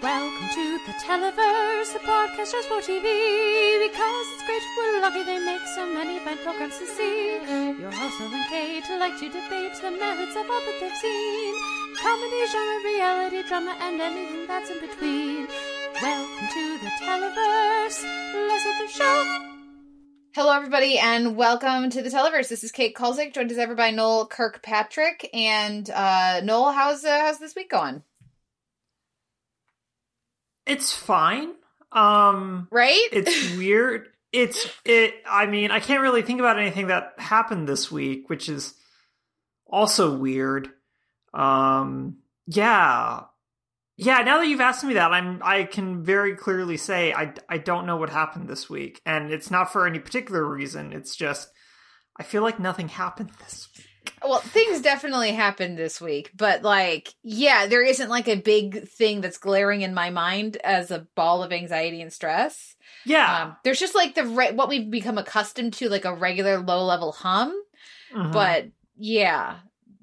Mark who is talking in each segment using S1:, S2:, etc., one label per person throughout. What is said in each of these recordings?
S1: Welcome to the Televerse, the podcast just for TV. Because it's great, we're lucky they make so many fine programs to see. Your hosts Noel and Kate like to debate the merits of all that they've seen. Comedy, genre, reality, drama, and anything that's in between. Welcome to the Televerse. Let's the show.
S2: Hello, everybody, and welcome to the Televerse. This is Kate Kulzick, joined as ever by Noel Kirkpatrick. And uh, Noel, how's uh, how's this week going?
S3: It's fine. Um,
S2: Right?
S3: it's weird. It's it. I mean, I can't really think about anything that happened this week, which is also weird. Um, yeah, yeah. Now that you've asked me that, I'm I can very clearly say I I don't know what happened this week, and it's not for any particular reason. It's just I feel like nothing happened this week.
S2: Well, things definitely happened this week, but like, yeah, there isn't like a big thing that's glaring in my mind as a ball of anxiety and stress.
S3: Yeah,
S2: Um, there's just like the re- what we've become accustomed to, like a regular low level hum.
S3: Mhm.
S2: But yeah,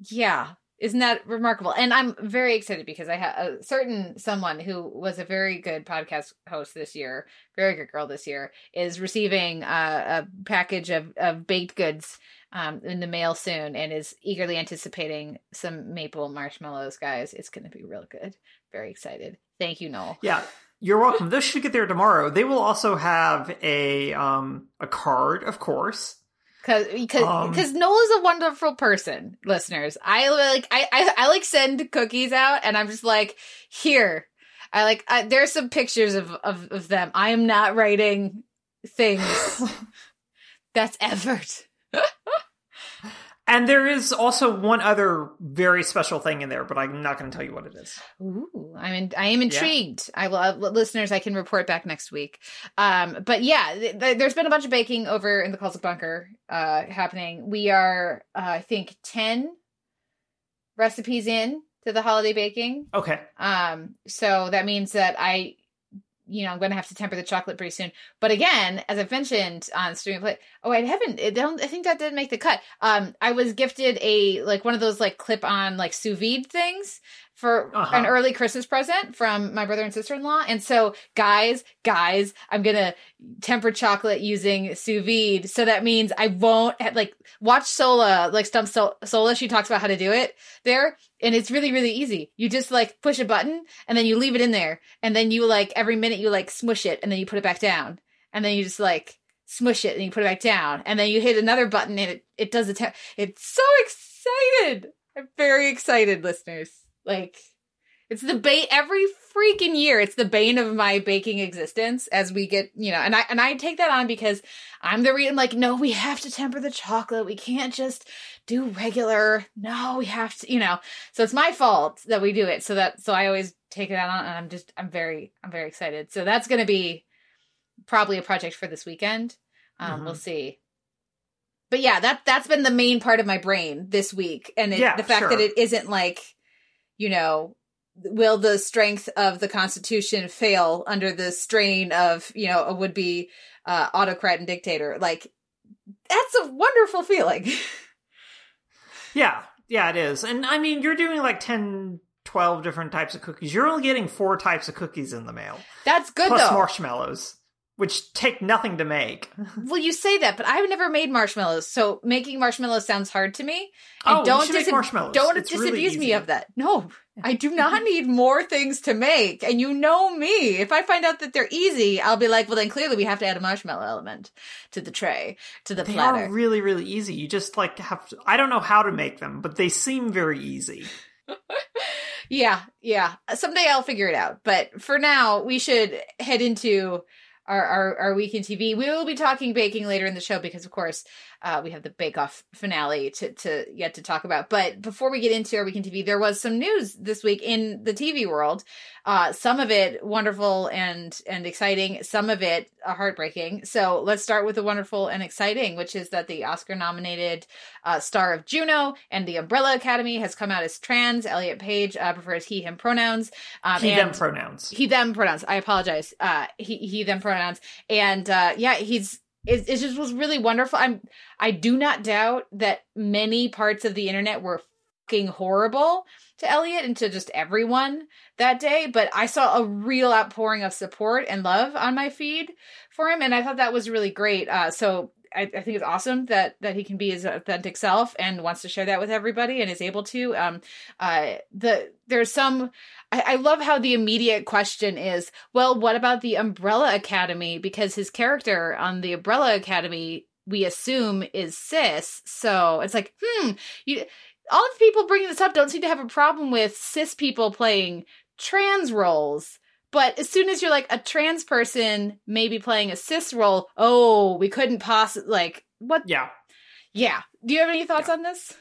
S2: yeah. Isn't that remarkable? And I'm very excited because I have a certain someone who was a very good podcast host this year, very good girl this year, is receiving uh, a package of, of baked goods um, in the mail soon and is eagerly anticipating some maple marshmallows, guys. It's going to be real good. Very excited. Thank you, Noel.
S3: Yeah, you're welcome. This should get there tomorrow. They will also have a um a card, of course.
S2: Because because
S3: Um,
S2: because Noel is a wonderful person, listeners. I like I, I I like send cookies out, and I'm just like here. I like I, there's some pictures of, of of them. I am not writing things. That's effort.
S3: And there is also one other very special thing in there, but I'm not going to tell you what it is.
S2: Ooh, I'm in, I am intrigued. I will, uh, listeners. I can report back next week. Um, but yeah, th- th- there's been a bunch of baking over in the Kulzick Bunker uh, happening. We are, uh, I think, ten recipes in to the holiday baking.
S3: Okay.
S2: Um, so that means that I, you know, I'm going to have to temper the chocolate pretty soon. But again, as I've mentioned on stream play, oh, I haven't. It don't. I think that didn't make the cut. Um, I was gifted a like one of those like clip on like sous vide things for
S3: Uh-huh.
S2: an early Christmas present from my brother and sister in law. And so, guys, guys, I'm gonna temper chocolate using sous vide. So that means I won't like watch Sola like Stump Sol- Sola. She talks about how to do it there, and it's really really easy. You just like push a button and then you leave it in there, and then you like every minute you like smush it, and then you put it back down, and then you just like smush it and you put it back down, and then you hit another button and it it does the temp. It's so excited. I'm very excited, listeners. Like it's the bane every freaking year. It's the bane of my baking existence as we get, you know, and I and I take that on because I'm the reason. Like, no, we have to temper the chocolate. We can't just do regular. No, we have to, you know. So it's my fault that we do it. So that so I always take that on, and I'm just I'm very I'm very excited. So that's going to be probably a project for this weekend. Um,
S3: Mhm.
S2: We'll see. But yeah, that that's been the main part of my brain this week, and it,
S3: Yeah,
S2: the fact
S3: sure.
S2: that it isn't like, you know, will the strength of the Constitution fail under the strain of you know a would be uh, autocrat and dictator? Like, that's a wonderful feeling.
S3: Yeah, yeah, it is. And I mean, you're doing like 10, 12 different types of cookies. You're only getting four types of cookies in the mail,
S2: that's good
S3: plus
S2: though.
S3: marshmallows, which take nothing to make.
S2: well, you say that, but I've never made marshmallows, so making marshmallows sounds hard to me.
S3: Oh,
S2: And don't
S3: you should make marshmallows.
S2: Don't
S3: It's really
S2: disabuse me of that. No, I do not need more things to make. And you know me. If I find out that they're easy, I'll be like, well, then clearly we have to add a marshmallow element to the tray, to the
S3: They
S2: platter.
S3: are really, really easy. You just like have to, I don't know how to make them, but they seem very easy.
S2: yeah, yeah. Someday I'll figure it out. But for now, we should head into our, our, our week in TV. We will be talking baking later in the show because, of course, uh, we have the Bake Off finale to, to yet to talk about. But before we get into our weekend TV, there was some news this week in the TV world. Uh, some of it wonderful and and exciting, some of it uh, heartbreaking. So let's start with the wonderful and exciting, which is that the Oscar-nominated uh, star of Juno and the Umbrella Academy has come out as trans. Elliot Page uh, prefers he/him pronouns. Um,
S3: He them pronouns.
S2: he them pronouns. I apologize. Uh, he he them pronouns, and uh, yeah, he's it, it just was really wonderful. I'm I do not doubt that many parts of the internet were fucking horrible to Elliot and to just everyone that day. But I saw a real outpouring of support and love on my feed for him, and I thought that was really great. Uh, so I, I, think it's awesome that that he can be his authentic self and wants to share that with everybody and is able to. Um, uh, the there's some. I, I love how the immediate question is, well, what about the Umbrella Academy? Because his character on the Umbrella Academy, we assume, is cis. So it's like, hmm, you. All the people bringing this up don't seem to have a problem with cis people playing trans roles but as soon as you're like a trans person, maybe playing a cis role, oh, we couldn't possibly like what?
S3: Yeah,
S2: yeah. Do you have any thoughts
S3: yeah.
S2: on this?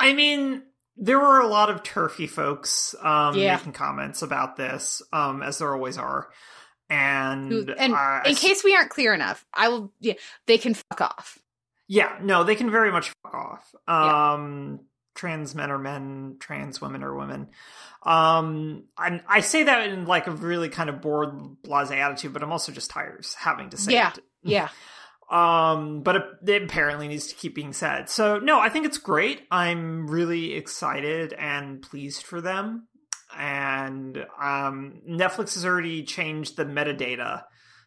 S3: I mean, there were a lot of turfy folks um,
S2: Yeah.
S3: making comments about this, um, as there always are. And
S2: Who- and
S3: uh,
S2: in case we aren't clear enough, I will. Yeah, they can fuck off.
S3: yeah, no, they can very much fuck off.
S2: Yeah.
S3: Um, Trans men are men, trans women are women. Um, and I say that in like a really kind of bored, blase attitude, but I'm also just tired of having to say
S2: Yeah.
S3: it.
S2: Yeah,
S3: Um, but it, it apparently needs to keep being said. So no, I think it's great. I'm really excited and pleased for them. And um, Netflix has already changed the metadata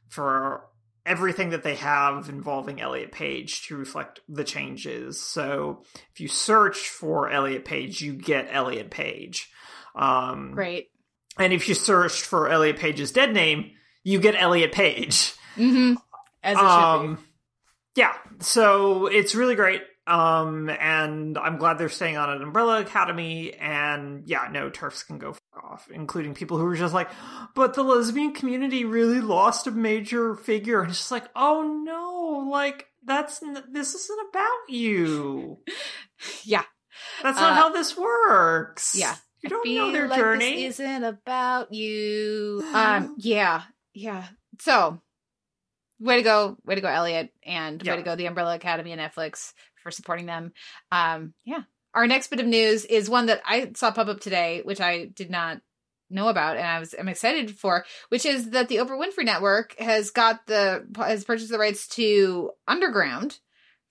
S3: for everything that they have involving Elliot Page to reflect the changes. So if you search for Elliot Page, you get Elliot Page. Um,
S2: great.
S3: And if you search for Elliot Page's dead name, you get Elliot Page.
S2: Mm-hmm. As it should
S3: Um, yeah, so it's really great. Um, and I'm glad they're staying on an Umbrella Academy. And yeah, no, turfs can go off, including people who are just like, but the lesbian community really lost a major figure. And it's just like, oh no, like that's n- this isn't about you.
S2: Yeah,
S3: That's not
S2: Uh,
S3: how this works.
S2: yeah.
S3: you don't know their
S2: like
S3: journey.
S2: This isn't about you. Um. Yeah. Yeah. So, way to go, way to go, Elliot, and
S3: Yeah.
S2: way to go, the Umbrella Academy and Netflix for supporting them. Um. Yeah. Our next bit of news is one that I saw pop up today, which I did not know about, and I was I'm excited for, which is that the Oprah Winfrey Network has got the has purchased the rights to Underground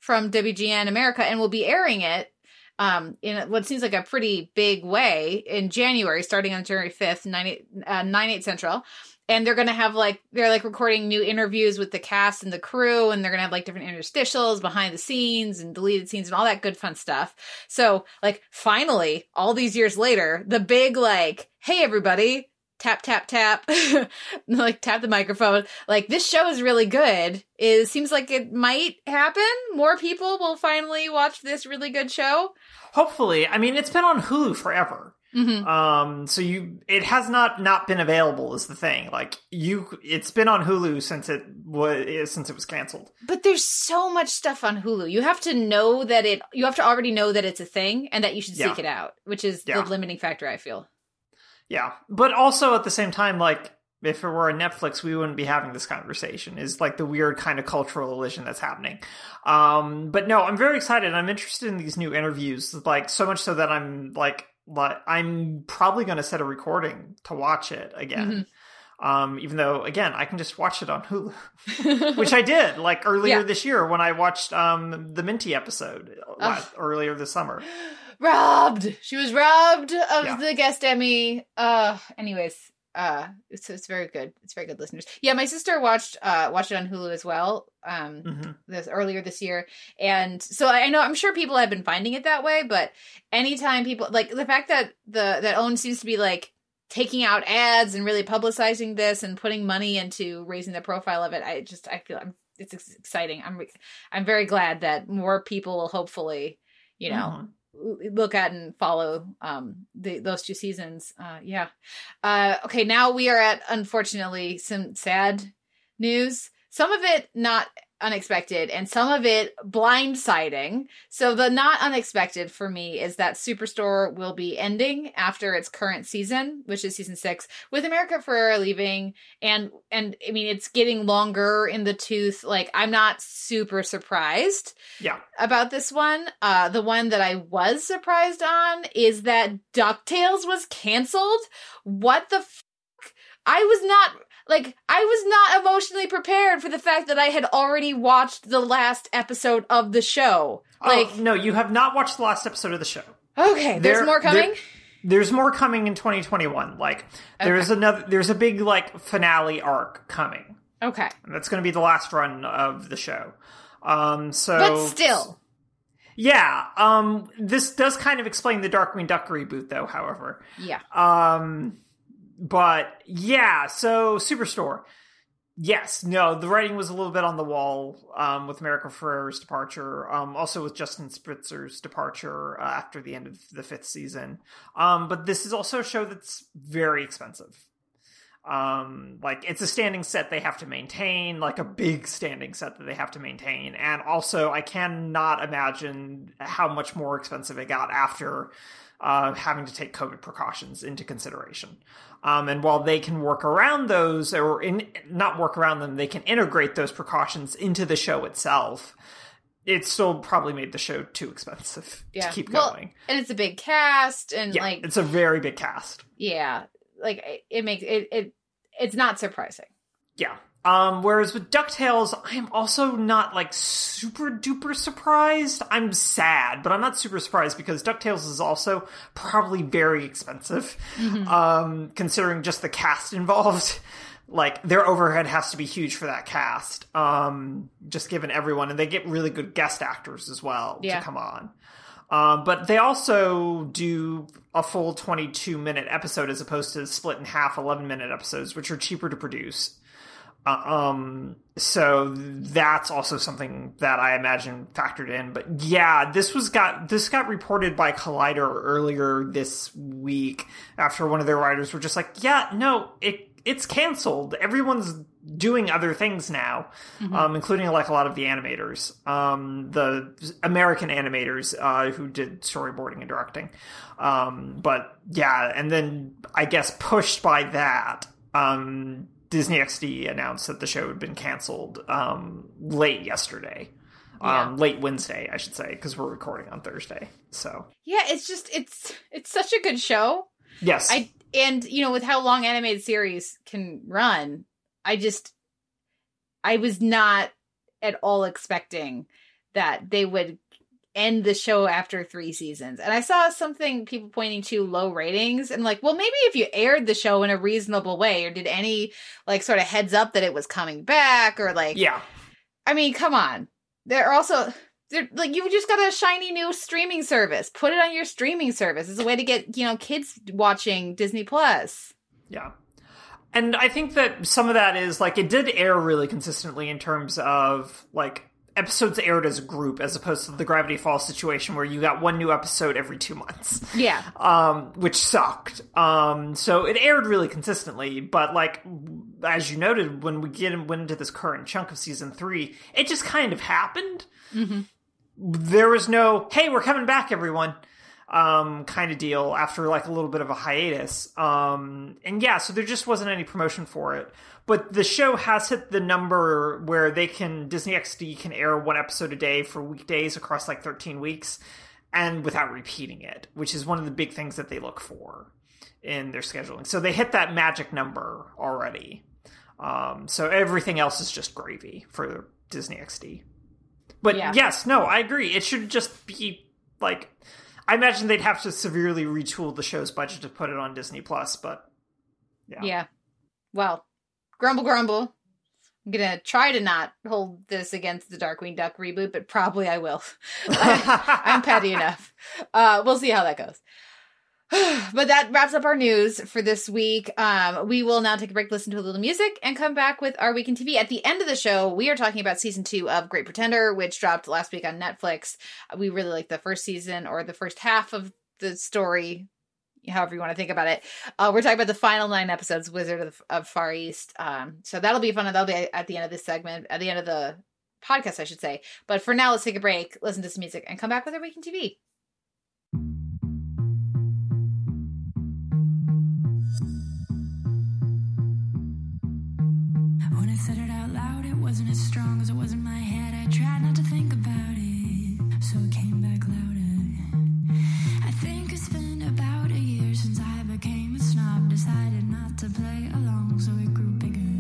S2: from WGN America and will be airing it um, in what seems like a pretty big way in January, starting on January 5th, 9 8, uh, 9 8 Central. And they're to have like, they're like recording new interviews with the cast and the crew, and they're to have like different interstitials, behind the scenes, and deleted scenes, and all that good fun stuff. So, like, finally, all these years later, the big, like, hey, everybody, tap, tap, tap, like, tap the microphone. Like, this show is really good. It seems like it might happen. More people will finally watch this really good show.
S3: Hopefully, I mean, it's been on Hulu forever.
S2: Hmm
S3: Um, so you, it has not not been available is the thing. Like you, it's been on Hulu since it was since it was canceled.
S2: But there's so much stuff on Hulu. You have to know that it. You have to already know that it's a thing and that you should
S3: Yeah.
S2: seek it out, which is
S3: Yeah.
S2: the limiting factor. I feel.
S3: Yeah, but also at the same time, like if it were on Netflix, we wouldn't be having this conversation. Is like the weird kind of cultural illusion that's happening. Um, but no, I'm very excited. I'm interested in these new interviews, like so much so that I'm like, like I'm probably going to set a recording to watch it again. Um, even though again, I can just watch it on Hulu. which I did like earlier
S2: Yeah.
S3: this year when I watched um the Minty episode uh,
S2: Ugh.
S3: earlier this summer.
S2: robbed. She was robbed of
S3: Yeah.
S2: the guest Emmy. Uh. Anyways. Uh. It's it's very good. It's very good, listeners. Yeah, my sister watched uh watched it on Hulu as well. Um.
S3: hmm
S2: this earlier this year and so i know i'm sure people have been finding it that way but anytime people like the fact that the that OWN seems to be like taking out ads and really publicizing this and putting money into raising the profile of it i just i feel i'm it's exciting i'm i'm very glad that more people will hopefully you know
S3: Mhm.
S2: Look at and follow um the, those two seasons. Uh yeah. Uh okay now we are at unfortunately some sad news. Some of it not unexpected and some of it blindsiding so the not unexpected for me is that superstore will be ending after its current season which is season six with america ferrera leaving and and i mean it's getting longer in the tooth like i'm not super surprised
S3: Yeah.
S2: about this one. Uh, the one that I was surprised on is that DuckTales was canceled. What the f- I was not, like, I was not emotionally prepared for the fact that I had already watched the last episode of the show. Like,
S3: oh, no, you have not watched the last episode of the show.
S2: Okay, there's
S3: There-
S2: more coming.
S3: there- there's more coming in 2021. Like there's another there's a big like finale arc coming.
S2: okay,
S3: And that's going to be the last run of the show. Um so
S2: but still,
S3: Yeah, um this does kind of explain the Darkwing Duck reboot though, however.
S2: yeah.
S3: Um, but yeah, so Superstore. Yes, no, the writing was a little bit on the wall um, with America Ferrera's departure, um, also with Justin Spitzer's departure uh, after the end of the fifth season. Um, but this is also a show that's very expensive. Um, like it's a standing set they have to maintain, like a big standing set that they have to maintain, and also I cannot imagine how much more expensive it got after uh, having to take COVID precautions into consideration. Um, and while they can work around those, or in, not work around them, they can integrate those precautions into the show itself. It still probably made the show too expensive
S2: Yeah.
S3: to keep
S2: Well,
S3: going.
S2: And it's a big cast, and
S3: Yeah,
S2: like,
S3: it's a very big cast.
S2: yeah, like it, it makes it, it. It's not surprising.
S3: Yeah. Um, whereas with DuckTales, I'm also not like super duper surprised. I'm sad, but I'm not super surprised because DuckTales is also probably very expensive. Um, considering just the cast involved. Like their overhead has to be huge for that cast. Um, just given everyone, and they get really good guest actors as well
S2: Yeah.
S3: to come on. Um, but they also do a full 22 minute episode as opposed to split in half 11 minute episodes, which are cheaper to produce. Uh, um, so that's also something that I imagine factored in. But yeah, this was got this got reported by Collider earlier this week after one of their writers were just like, yeah, no, it it's canceled. Everyone's doing other things now, um, including like a lot of the animators, um, the American animators uh, who did storyboarding and directing. Um, but yeah, and then I guess pushed by that, um, Disney XD announced that the show had been canceled um, late yesterday. Um, late Wednesday, I should say, because we're recording on Thursday. So
S2: Yeah, it's just it's it's such a good show.
S3: yes,
S2: I and you know with how long animated series can run, I just I was not at all expecting that they would end the show after three seasons. And I saw something people pointing to low ratings and like, well maybe if you aired the show in a reasonable way or did any like sort of heads up that it was coming back or like
S3: yeah,
S2: I mean, come on. They're also they're like you just got a shiny new streaming service. Put it on your streaming service. It's a way to get, you know, kids watching Disney Plus.
S3: Yeah. And I think that some of that is like it did air really consistently in terms of like episodes aired as a group as opposed to the Gravity Falls situation where you got one new episode every two months.
S2: Yeah.
S3: Um, which sucked. Um, so it aired really consistently, but like as you noted, when we get went into this current chunk of season three, it just kind of happened. There was no, hey, we're coming back, everyone um kind of deal after like a little bit of a hiatus. Um and yeah so there just wasn't any promotion for it. But the show has hit the number where they can disney xd can air one episode a day for weekdays across like 13 weeks and without repeating it which is one of the big things that they look for in their scheduling. So they hit that magic number already. Um so everything else is just gravy for disney xd but
S2: Yeah.
S3: yes no i agree. It should just be like I imagine they'd have to severely retool the show's budget to put it on Disney Plus, but yeah.
S2: Yeah. Well, grumble grumble. I'm gonna try to not hold this against the Darkwing Duck reboot, but probably I will. I'm petty enough. Uh, we'll see how that goes. but that wraps up our news for this week. Um, we will now take a break, listen to a little music, and come back with our week in TV. At the end of the show, we are talking about season two of Great Pretender, which dropped last week on Netflix. We really like the first season or the first half of the story, however you want to think about it. Uh, we're talking about the final nine episodes, Wizard of, of Far East. Um, so that'll be fun, that'll be at the end of this segment, at the end of the podcast, I should say. But for now, let's take a break, listen to some music, and come back with our week in TV.
S4: Said it out loud, it wasn't as strong as it was in my head. I tried not to think about it, so it came back louder. I think it's been about a year since I became a snob. Decided not to play along, so it grew bigger.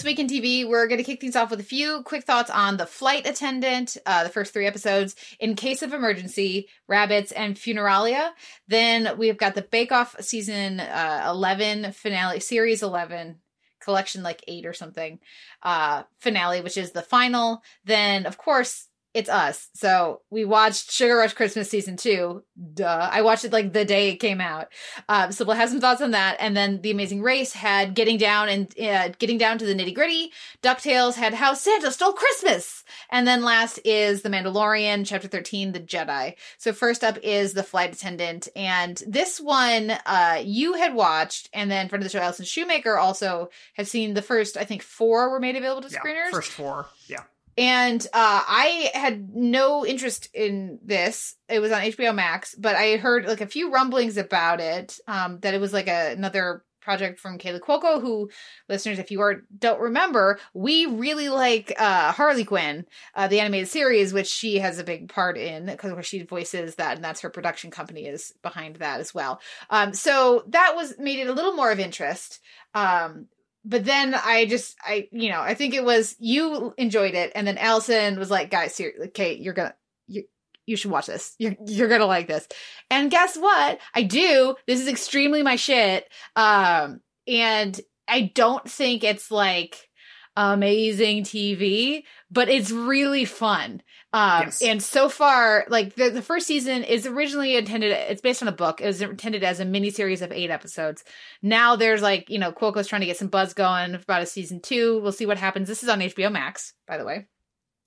S2: This week in TV, we're going to kick things off with a few quick thoughts on The Flight Attendant, uh, the first three episodes, In Case of Emergency, Rabbits, and Funeralia. Then we've got the Bake Off season uh, 11 finale, series 11, collection like eight or something, uh, finale, which is the final. Then, of course, it's us. So we watched Sugar Rush Christmas season two. Duh. I watched it like the day it came out. Um, so we'll have some thoughts on that. And then The Amazing Race had getting down and uh, getting down to the nitty gritty. DuckTales had How Santa Stole Christmas. And then last is The Mandalorian, chapter 13, The Jedi. So first up is The Flight Attendant. And this one, uh, you had watched, and then friend of the show, Allison Shoemaker also had seen the first, I think four were made available to
S3: Yeah,
S2: screeners.
S3: first four. Yeah.
S2: And uh, I had no interest in this. It was on HBO Max, but I heard like a few rumblings about it. Um, that it was like a, another project from Kaley Cuoco, who listeners, if you are don't remember, we really like uh, Harley Quinn, uh, the animated series, which she has a big part in because where she voices that, and that's her production company is behind that as well. Um, so that was made it a little more of interest. Um, but then I just I you know I think it was you enjoyed it and then Allison was like guys seriously okay you're gonna you you should watch this. You're you're gonna like this. And guess what? I do. This is extremely my shit. Um and I don't think it's like amazing TV but it's really fun. Um
S3: Yes.
S2: and so far like the, the first season is originally intended it's based on a book it was intended as a mini series of eight episodes. Now there's like you know Cuoco's trying to get some buzz going about a season two we'll see what happens. This is on hbo max by the way.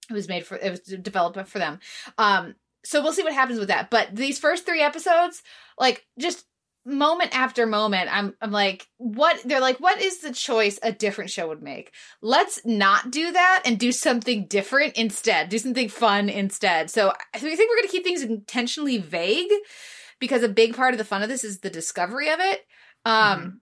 S2: It was made for it was developed for them. Um so we'll see what happens with that. But these first three episodes like just moment after moment i'm i'm like what they're like what is the choice a different show would make? Let's not do that and do something different instead. Do something fun instead. So i think we're going to keep things intentionally vague because a big part of the fun of this is the discovery of it. Um
S3: Mhm.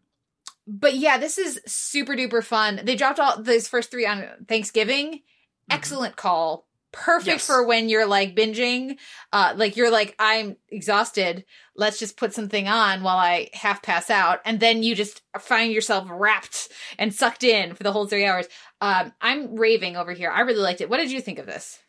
S2: but yeah this is super duper fun. They dropped all these first three on thanksgiving. Excellent call perfect
S3: Yes.
S2: for when you're like binging uh like you're like i'm exhausted let's just put something on while i half pass out and then you just find yourself wrapped and sucked in for the whole three hours um i'm raving over here i really liked it what did you think of this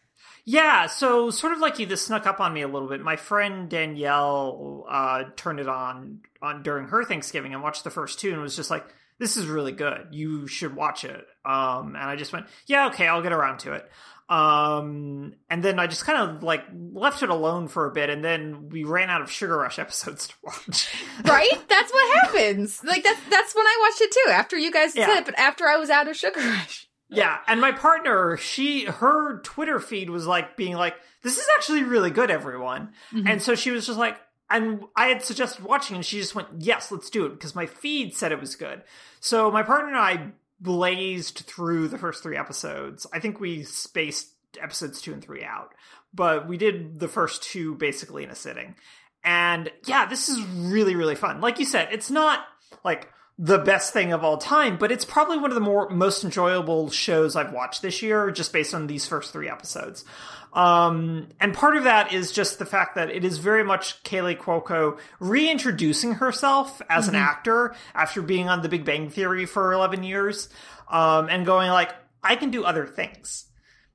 S3: Yeah, so sort of like you, this snuck up on me a little bit. My friend Danielle uh, turned it on on during her Thanksgiving and watched the first two and was just like, "This is really good. You should watch it." Um, and I just went, "Yeah, okay, I'll get around to it." Um, and then I just kind of like left it alone for a bit, and then we ran out of Sugar Rush episodes to watch.
S2: right that's what happens like that's that's when i watched it too after you guys
S3: Yeah.
S2: did it but after i was out of sugar rush
S3: Yeah, and my partner, she her Twitter feed was like being like, "This is actually really good, everyone." And so she was just like, and I had suggested watching, and she just went, "Yes, let's do it," because my feed said it was good. So my partner and I blazed through the first three episodes. I think we spaced episodes two and three out, but we did the first two basically in a sitting. And yeah, this is really really fun. Like you said, it's not like the best thing of all time, but it's probably one of the more most enjoyable shows I've watched this year, just based on these first three episodes. Um, and part of that is just the fact that it is very much Kaley Cuoco reintroducing herself as an actor after being on The Big Bang Theory for 11 years, um, and going like, I can do other things.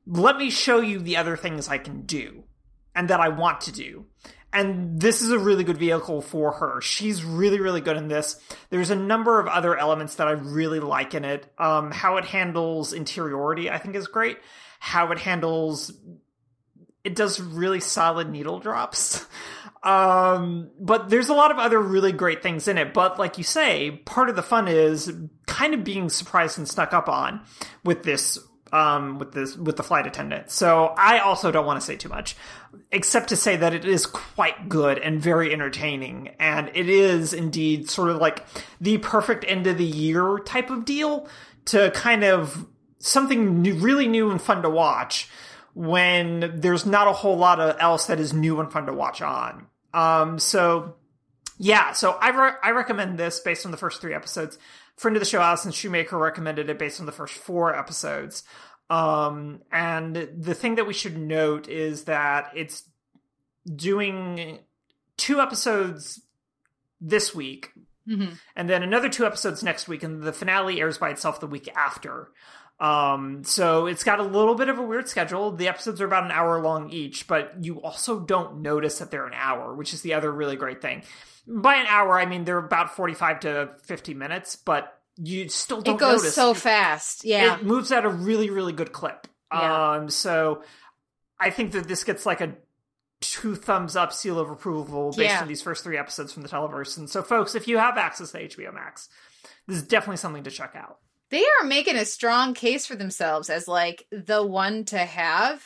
S3: Let me show you the other things I can do and that I want to do. And this is a really good vehicle for her. She's really, really good in this. There's a number of other elements that I really like in it. Um, how it handles interiority, I think, is great. How it handles it does really solid needle drops. Um, but there's a lot of other really great things in it. But like you say, part of the fun is kind of being surprised and snuck up on with this um with this with the flight attendant. So I also don't want to say too much except to say that it is quite good and very entertaining and it is indeed sort of like the perfect end of the year type of deal to kind of something new, really new and fun to watch when there's not a whole lot of else that is new and fun to watch on. Um, so yeah, so I re- I recommend this based on the first three episodes. Friend of the show, Allison Shoemaker recommended it based on the first four episodes. Um, and the thing that we should note is that it's doing two episodes this week
S2: hmm
S3: and then another two episodes next week, and the finale airs by itself the week after. Um, so it's got a little bit of a weird schedule. The episodes are about an hour long each, but you also don't notice that they're an hour, which is the other really great thing. By an hour, I mean they're about 45 to 50 minutes, but you still don't
S2: It goes
S3: notice.
S2: so fast. Yeah.
S3: It moves at a really, really good clip.
S2: Yeah.
S3: Um, so I think that this gets like a two thumbs up seal of approval based
S2: Yeah.
S3: on these first three episodes from the televerse. And so, folks, if you have access to HBO Max, this is definitely something to check out.
S2: they are making a strong case for themselves as like the one to have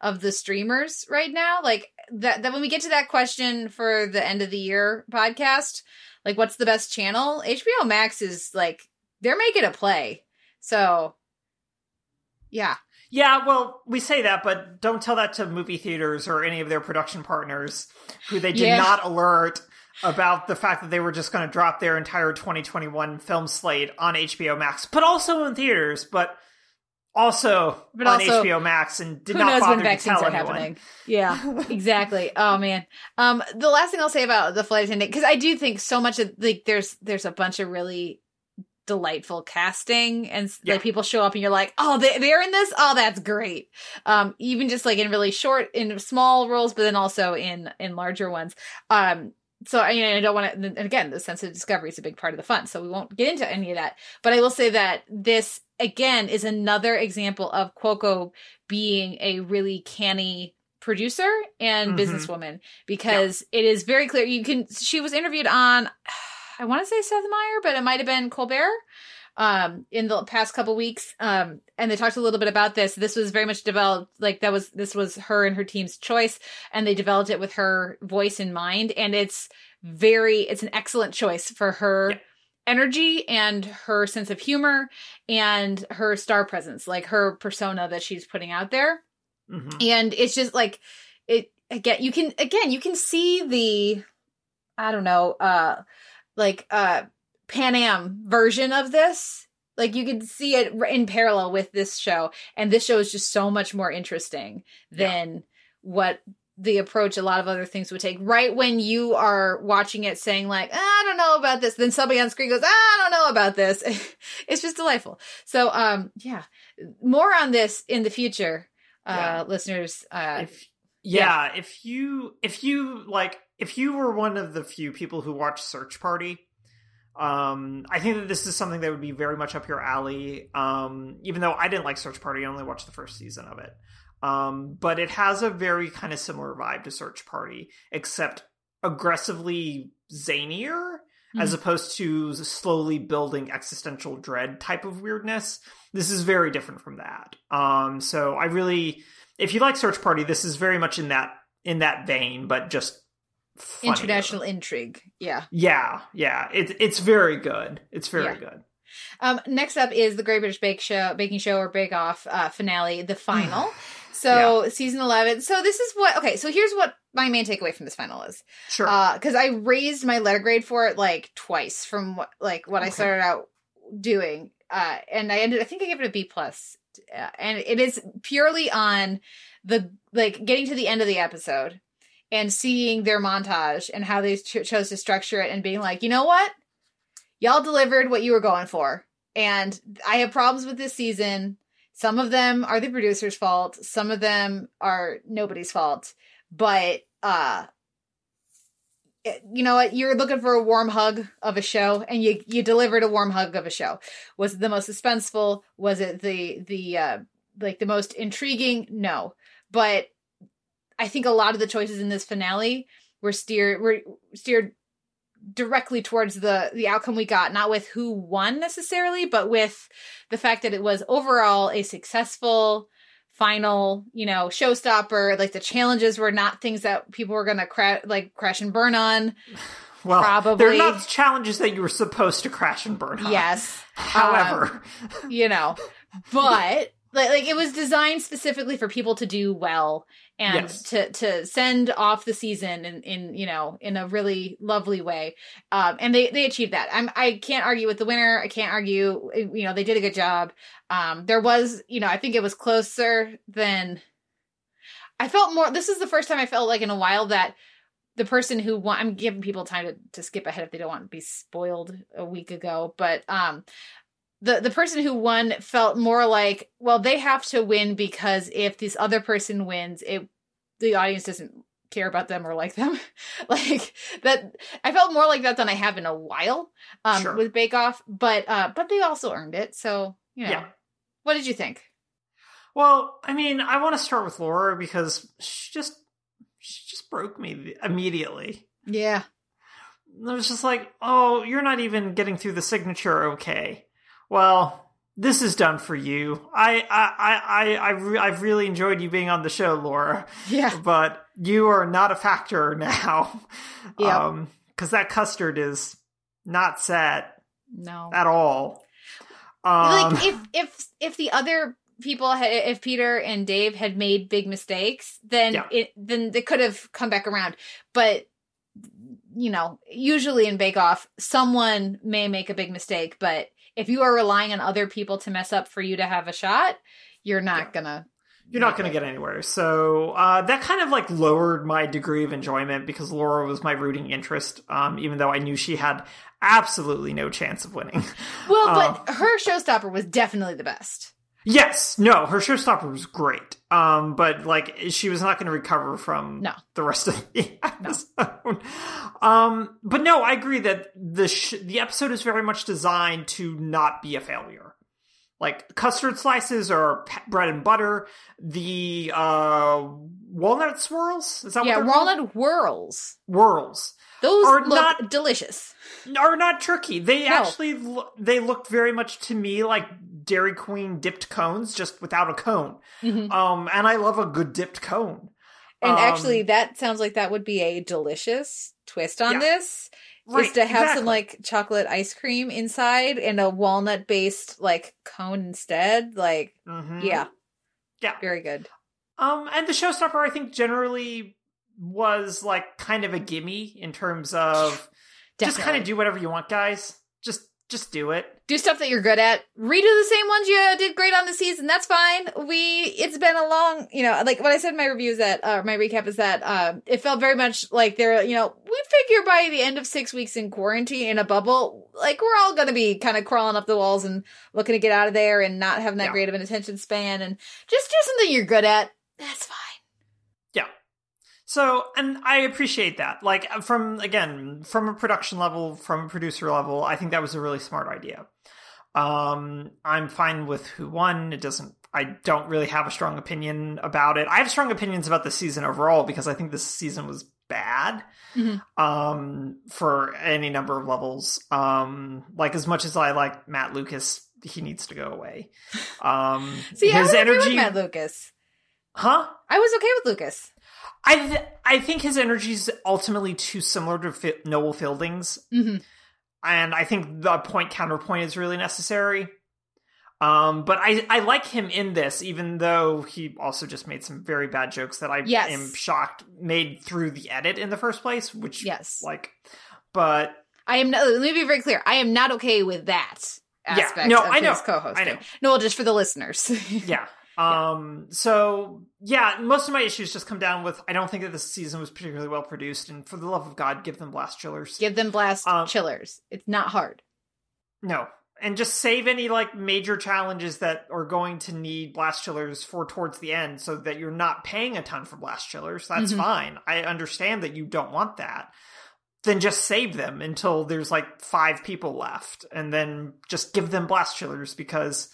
S2: of the streamers right now like that, that when we get to that question for the end of the year podcast like what's the best channel? Hbo max is like they're making a play. So yeah.
S3: Yeah, well, we say that, but don't tell that to movie theaters or any of their production partners who they did
S2: Yeah.
S3: not alert about the fact that they were just going to drop their entire 2021 film slate on HBO Max, but also in theaters, but also
S2: But
S3: on
S2: also,
S3: HBO Max and did
S2: who
S3: not bother
S2: when
S3: to
S2: vaccines
S3: tell
S2: are
S3: anyone.
S2: happening. Yeah exactly. Oh man. Um the last thing i'll say about the flight attendant because i do think so much of like there's there's a bunch of really delightful casting and
S3: Yeah.
S2: like people show up and you're like oh they, they're in this? Oh that's great. Um even just like in really short in small roles but then also in in larger ones. Um so I, I don't want to and again the sense of discovery is a big part of the fun so we won't get into any of that. But i will say that this again is another example of Cuoco being a really canny producer and
S3: Mhm.
S2: businesswoman because it is very clear you can she was interviewed on i want to say seth meyer but it might have been colbert um in the past couple weeks um and they talked a little bit about this this was very much developed like that was this was her and her team's choice and they developed it with her voice in mind and it's very it's an excellent choice for her
S3: Yeah.
S2: Energy and her sense of humor and her star presence like her persona that she's putting out there.
S3: Mhm.
S2: and it's just like it again you can again you can see the i don't know uh like uh pan am version of this. Like you can see it in parallel with this show. And this show is just so much more interesting than what the approach a lot of other things would take right when you are watching it saying like "Ah, i don't know about this then somebody on screen goes "Ah, i don't know about this it's just delightful so um yeah more on this in the future uh
S3: Yeah.
S2: listeners uh
S3: if yeah, if you if you like if you were one of the few people who watch Search Party, um, I think that this is something that would be very much up your alley. Um, even though I didn't like Search Party, I only watched the first season of it. Um, but it has a very kind of similar vibe to Search Party, except aggressively zanier as opposed to slowly building existential dread type of weirdness. This is very different from that. Um, so I really, if you like Search Party, this is very much in that in that vein, but just funnier.
S2: international intrigue yeah
S3: Yeah, yeah, it, it's very good. It's very
S2: Yeah.
S3: good.
S2: Um, next up is the Great British Bake Show, Baking Show or Bake Off uh, finale, the final. So season eleven. So this is what. Okay, so here's what my main takeaway from this final is,
S3: Sure.
S2: because I raised my letter grade for it like twice from what like what I started out doing, uh, and I ended. I think I gave it a B plus, uh, and it is purely on the like getting to the end of the episode and seeing their montage and how they ch- chose to structure it and being like, you know what, y'all delivered what you were going for. And I have problems with this season. Some of them are the producer's fault. Some of them are nobody's fault. But uh you know what? You're looking for a warm hug of a show, and you you delivered a warm hug of a show. Was it the most suspenseful? Was it the the uh like the most intriguing? No, but I think a lot of the choices in this finale were steered were steered directly towards the the outcome we got not with who won necessarily but with the fact that it was overall a successful final you know showstopper. Like the challenges were not things that people were gonna cra- like crash and burn on.
S3: Well,
S2: probably-
S3: they're not challenges that you were supposed to crash and burn on.
S2: yes.
S3: However, um,
S2: you know but like, like it was designed specifically for people to do well and
S3: Yes.
S2: to to send off the season in in you know in a really lovely way. Um and they they achieved that. I'm i can't argue with the winner. I can't argue you know they did a good job. Um there was you know i think it was closer than i felt more this is the first time i felt like in a while that the person who won i'm giving people time to, to skip ahead if they don't want to be spoiled a week ago but um the the person who won felt more like well they have to win because if this other person wins it the audience doesn't care about them or like them like that i felt more like that than i have in a while um
S3: Sure.
S2: with bake off but uh but they also earned it so you know
S3: Yeah.
S2: what did you think
S3: Well, I mean, I want to start with Laura because she just she just broke me immediately.
S2: yeah
S3: I was just like, "Oh, you're not even getting through the signature, okay? Well, this is done for you. I, I, I, I, re- I've really enjoyed you being on the show, Laura,
S2: yeah
S3: but you are not a factor now.
S2: Yep.
S3: Um, because that custard is not set
S2: no
S3: at all. Um,
S2: like if if if the other people had if Peter and Dave had made big mistakes, then
S3: Yeah.
S2: it then they could have come back around. But you know, usually in Bake Off, someone may make a big mistake, but if you are relying on other people to mess up for you to have a shot, you're not
S3: Yeah.
S2: gonna
S3: you're not going to get anywhere. So uh, that kind of like lowered my degree of enjoyment because Laura was my rooting interest, um, even though I knew she had absolutely no chance of winning.
S2: Well,
S3: Um,
S2: but her showstopper was definitely the best.
S3: Yes, no, her showstopper was great, um, but like she was not going to recover from
S2: No.
S3: the rest of the episode. Um, but no, I agree that the sh- the episode is very much designed to not be a failure. Like custard slices are bread and butter. The uh, walnut swirls is that
S2: Yeah,
S3: what they're called?
S2: walnut whirls.
S3: whirls
S2: Those
S3: Are
S2: look
S3: not-
S2: delicious.
S3: are not tricky. They
S2: No.
S3: actually they looked very much to me like Dairy Queen dipped cones, just without a cone.
S2: Mhm.
S3: Um, and I love a good dipped cone.
S2: And
S3: Um,
S2: actually, that sounds like that would be a delicious twist on
S3: Yeah.
S2: this.
S3: Right,
S2: is to have
S3: exactly.
S2: some like chocolate ice cream inside and a walnut based like cone instead. Like,
S3: Mhm.
S2: yeah,
S3: yeah.
S2: very good.
S3: Um, and the showstopper, I think, generally was like kind of a gimme in terms of just kind of do whatever you want, guys. Just just do it.
S2: do stuff that you're good at. Redo the same ones you did great on the season. That's fine. We it's been a long, you know, like what I said in my review is that uh, my recap is that uh, it felt very much like they're, you know, we figure by the end of six weeks in quarantine in a bubble, like we're all gonna be kind of crawling up the walls and looking to get out of there and not having that
S3: Yeah.
S2: great of an attention span and just do something you're good at. That's fine.
S3: So, and I appreciate that. Like from again, from a production level, from a producer level, I think that was a really smart idea. Um, I'm fine with who won. It doesn't. I don't really have a strong opinion about it. I have strong opinions about the season overall because I think this season was bad.
S2: Mhm.
S3: Um, for any number of levels. Um, like as much as I like Matt Lucas, he needs to go away. Um,
S2: See, I
S3: his
S2: was okay
S3: energy,
S2: with Matt Lucas.
S3: huh?
S2: I was okay with Lucas.
S3: I th- I think his energy is ultimately too similar to Fi- Noel Fielding's,
S2: Mhm.
S3: and I think the point counterpoint is really necessary. Um, but I I like him in this, even though he also just made some very bad jokes that I
S2: Yes.
S3: am shocked made through the edit in the first place. Which
S2: Yes.
S3: like, but
S2: I am. Not, let me be very clear. I am not okay with that
S3: Yeah, no,
S2: of
S3: I know,
S2: co-hosting.
S3: I know.
S2: No, well, just for the listeners.
S3: yeah. Um. So yeah, most of my issues just come down with I don't think that this season was particularly well produced, and for the love of God, give them blast chillers.
S2: Give them blast
S3: Um,
S2: chillers. It's not hard.
S3: No. And just save any like major challenges that are going to need blast chillers for towards the end so that you're not paying a ton for blast chillers. That's
S2: Mhm.
S3: fine. I understand that you don't want that. Then just save them until there's like five people left and then just give them blast chillers because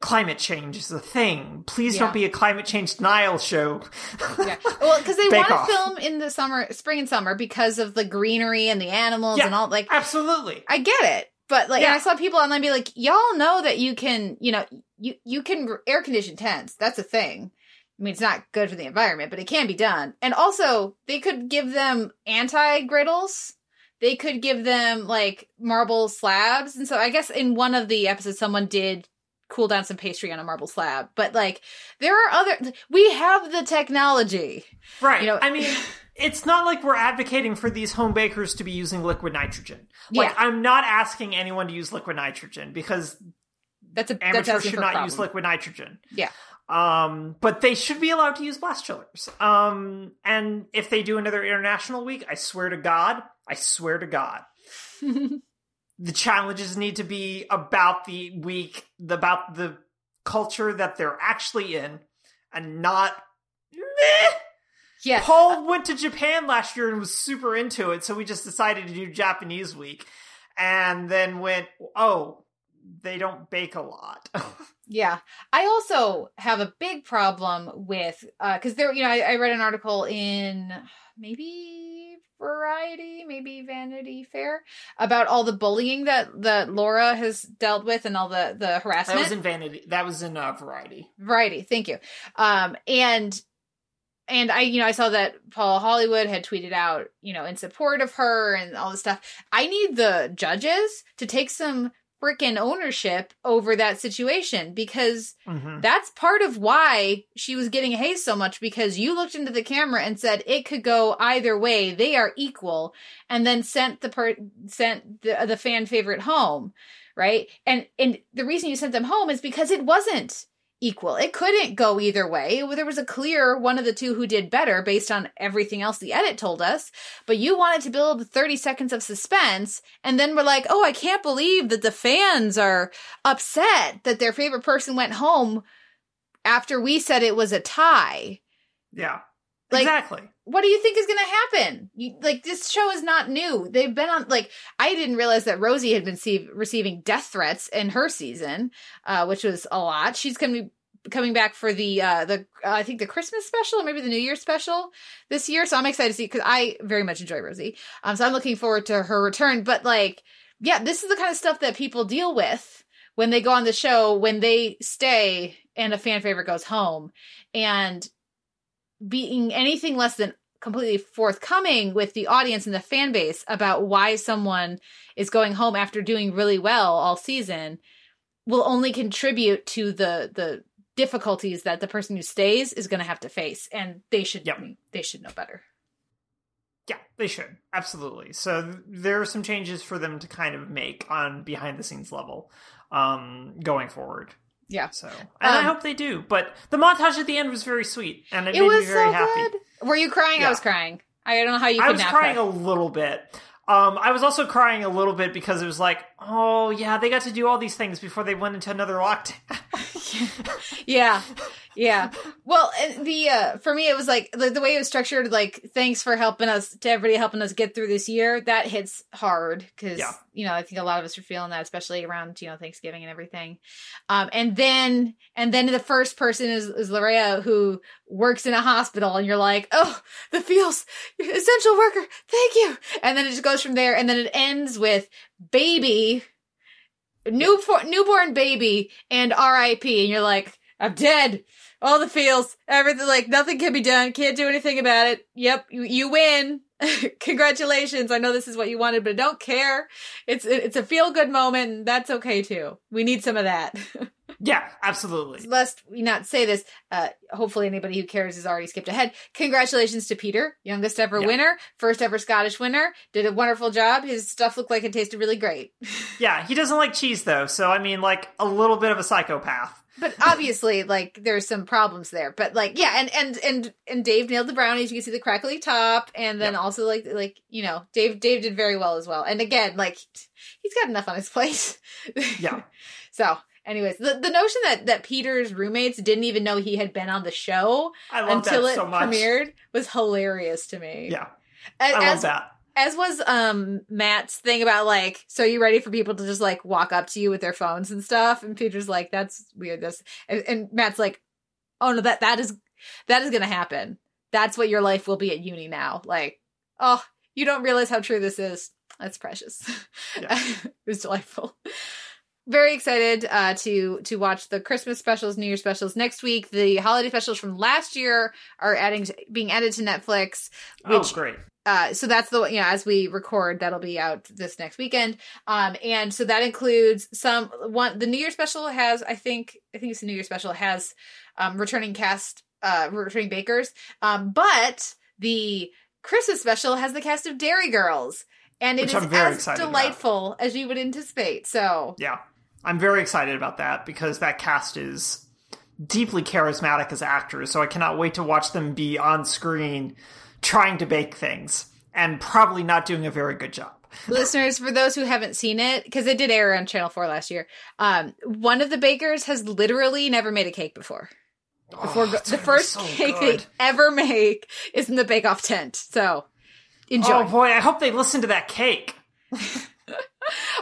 S3: climate change is a thing. Please
S2: Yeah.
S3: don't be a climate change denial show.
S2: Yeah. Well, because they want to film in the summer, spring and summer, because of the greenery and the animals
S3: Yeah.
S2: and all. Like,
S3: Absolutely.
S2: I get it, but like,
S3: Yeah.
S2: I saw people online be like, "Y'all know that you can, you know, you you can air condition tents. That's a thing. I mean, it's not good for the environment, but it can be done. And also, they could give them anti griddles. They could give them like marble slabs, and so I guess in one of the episodes, someone did cool down some pastry on a marble slab. But like, there are other. We have the technology.
S3: Right.
S2: You know-
S3: I mean, it's not like we're advocating for these home bakers to be using liquid nitrogen. Like,
S2: Yeah.
S3: I'm not asking anyone to use liquid nitrogen because
S2: That's a that's
S3: amateurs should not use liquid nitrogen.
S2: Yeah.
S3: Um, but they should be allowed to use blast chillers. Um, and if they do another international week, I swear to God, I swear to God, the challenges need to be about the week, about the culture that they're actually in, and not. Meh.
S2: Yeah.
S3: Paul went to Japan last year and was super into it, so we just decided to do Japanese week, and then went, oh, they don't bake a lot.
S2: Yeah. I also have a big problem with uh, because there, you know, I, I read an article in maybe Variety, maybe Vanity Fair about all the bullying that that Laura has dealt with and all the the harassment.
S3: that was in Vanity. That was in uh, Variety.
S2: Variety, thank you. Um, and and I, you know, I saw that Paul Hollywood had tweeted out, you know, in support of her and all this stuff. I need the judges to take some freaking ownership over that situation because
S3: Mhm.
S2: that's part of why she was getting hazed so much because you looked into the camera and said it could go either way. They are equal, and then sent the per sent the the fan favorite home, right? And and the reason you sent them home is because it wasn't equal. It couldn't go either way. There was a clear one of the two who did better based on everything else the edit told us. But you wanted to build 30 seconds of suspense, and then we're like, oh, I can't believe that the fans are upset that their favorite person went home after we said it was a tie.
S3: Yeah.
S2: Like-
S3: exactly.
S2: What do you think is going to happen? You, like this show is not new. They've been on like I didn't realize that Rosie had been see, receiving death threats in her season, uh, which was a lot. She's going to be coming back for the uh, the uh, I think the Christmas special or maybe the New Year special this year. So I'm excited to see because I very much enjoy Rosie. Um, so I'm looking forward to her return. But like, yeah, this is the kind of stuff that people deal with when they go on the show when they stay and a fan favorite goes home and being anything less than completely forthcoming with the audience and the fan base about why someone is going home after doing really well all season will only contribute to the the difficulties that the person who stays is going to have to face and they should
S3: Yep.
S2: they should know better
S3: Yeah, they should. Absolutely. So there are some changes for them to kind of make on behind the scenes level um going forward.
S2: Yeah
S3: So, and I
S2: Um,
S3: hope they do. But the montage at the end was very sweet and it,
S2: it
S3: made
S2: was
S3: me very
S2: so
S3: happy.
S2: good were you crying i was crying i don't know how you
S3: I was crying
S2: cry.
S3: a little bit. Um, I was also crying a little bit because it was like, oh yeah, they got to do all these things before they went into another lockdown.
S2: yeah. Yeah. Well the uh for me it was like the, the way it was structured like thanks for helping us to everybody helping us get through this year that hits hard because
S3: Yeah.
S2: you know i think a lot of us are feeling that especially around you know thanksgiving and everything. Um and then and then the first person is, is Loriea who works in a hospital and you're like oh the feels essential worker thank you. And then it just goes from there and then it ends with baby new newborn baby and RIP and you're like I'm dead. All the feels everything like nothing can be done. Can't do anything about it. Yep you, you win. Congratulations. I know this is what you wanted but I don't care. It's it's a feel good moment and that's okay too. We need some of that
S3: yeah, absolutely.
S2: lest we not say this, uh, hopefully anybody who cares has already skipped ahead. Congratulations to Peter, youngest ever
S3: Yeah.
S2: winner, first ever Scottish winner. Did a wonderful job. His stuff looked like it tasted really great.
S3: Yeah, he doesn't like cheese though, so I mean, like a little bit of a psychopath.
S2: But obviously, like there's some problems there. But like, yeah, and and and and Dave nailed the brownies. You can see the crackly top, and then
S3: Yep.
S2: also like like you know, Dave Dave did very well as well. And again, like he's got enough on his plate.
S3: Yeah.
S2: so, anyways, the the notion that that Peter's roommates didn't even know he had been on the show until it
S3: so
S2: premiered was hilarious to me.
S3: Yeah,
S2: as,
S3: I love
S2: as,
S3: that.
S2: as was um Matt's thing about like, so you ready for people to just like walk up to you with their phones and stuff? And Peter's like, that's weird. That's and, and Matt's like, oh no, that that is that is gonna happen. That's what your life will be at uni now. Like, oh, you don't realize how true this is. That's precious.
S3: Yeah.
S2: it was delightful. Very excited uh, to to watch the Christmas specials, New Year specials next week. The holiday specials from last year are adding being added to Netflix.
S3: oh, great.
S2: uh, so that's the you know as we record that'll be out this next weekend. Um, and so that includes some one the New Year special has I think I think it's the New Year special has um, returning cast uh returning bakers. Um, but the Christmas special has the cast of Derry Girls, and it
S3: Which
S2: is as
S3: excited about.
S2: delightful as you would anticipate. So
S3: Yeah, I'm very excited about that because that cast is deeply charismatic as actors, so I cannot wait to watch them be on screen trying to bake things and probably not doing a very good job.
S2: Listeners, for those who haven't seen it, because it did air on Channel 4 last year, um, one of the bakers has literally never made a cake before. Before
S3: Oh,
S2: the first
S3: so
S2: cake
S3: good.
S2: they ever make is in the bake off tent. So enjoy.
S3: Oh boy, I hope they listen to that cake.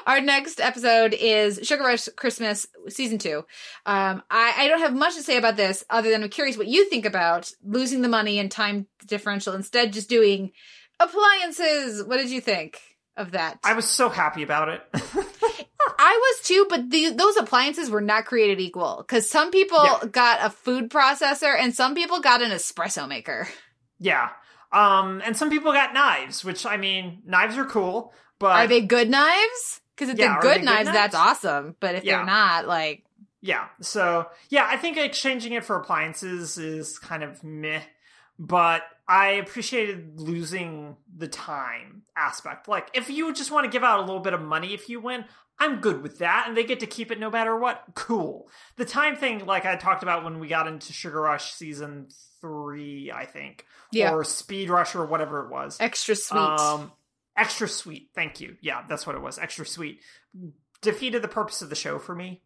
S2: Our next episode is Sugar Rush Christmas season two. Um, I, I don't have much to say about this other than I'm curious what you think about losing the money and time differential instead just doing appliances. What did you think of that?
S3: I was so happy about it.
S2: I was too, but the, those appliances were not created equal because some people
S3: Yeah.
S2: got a food processor and some people got an espresso maker.
S3: yeah. Um, and some people got knives, which I mean, knives are cool, but
S2: Are they good knives? Because if
S3: Yeah,
S2: they're good
S3: they good
S2: knives,
S3: knives?
S2: that's awesome. But if
S3: Yeah.
S2: they're not, like,
S3: Yeah. So yeah, I think exchanging it for appliances is kind of meh. But I appreciated losing the time aspect. Like, if you just want to give out a little bit of money if you win, I'm good with that, and they get to keep it no matter what. Cool. The time thing, like I talked about when we got into Sugar Rush season three, I think,
S2: Yeah.
S3: or Speed Rush or whatever it was.
S2: extra sweet.
S3: Um, extra sweet. Thank you. Yeah, that's what it was. Extra sweet. Defeated the purpose of the show for me.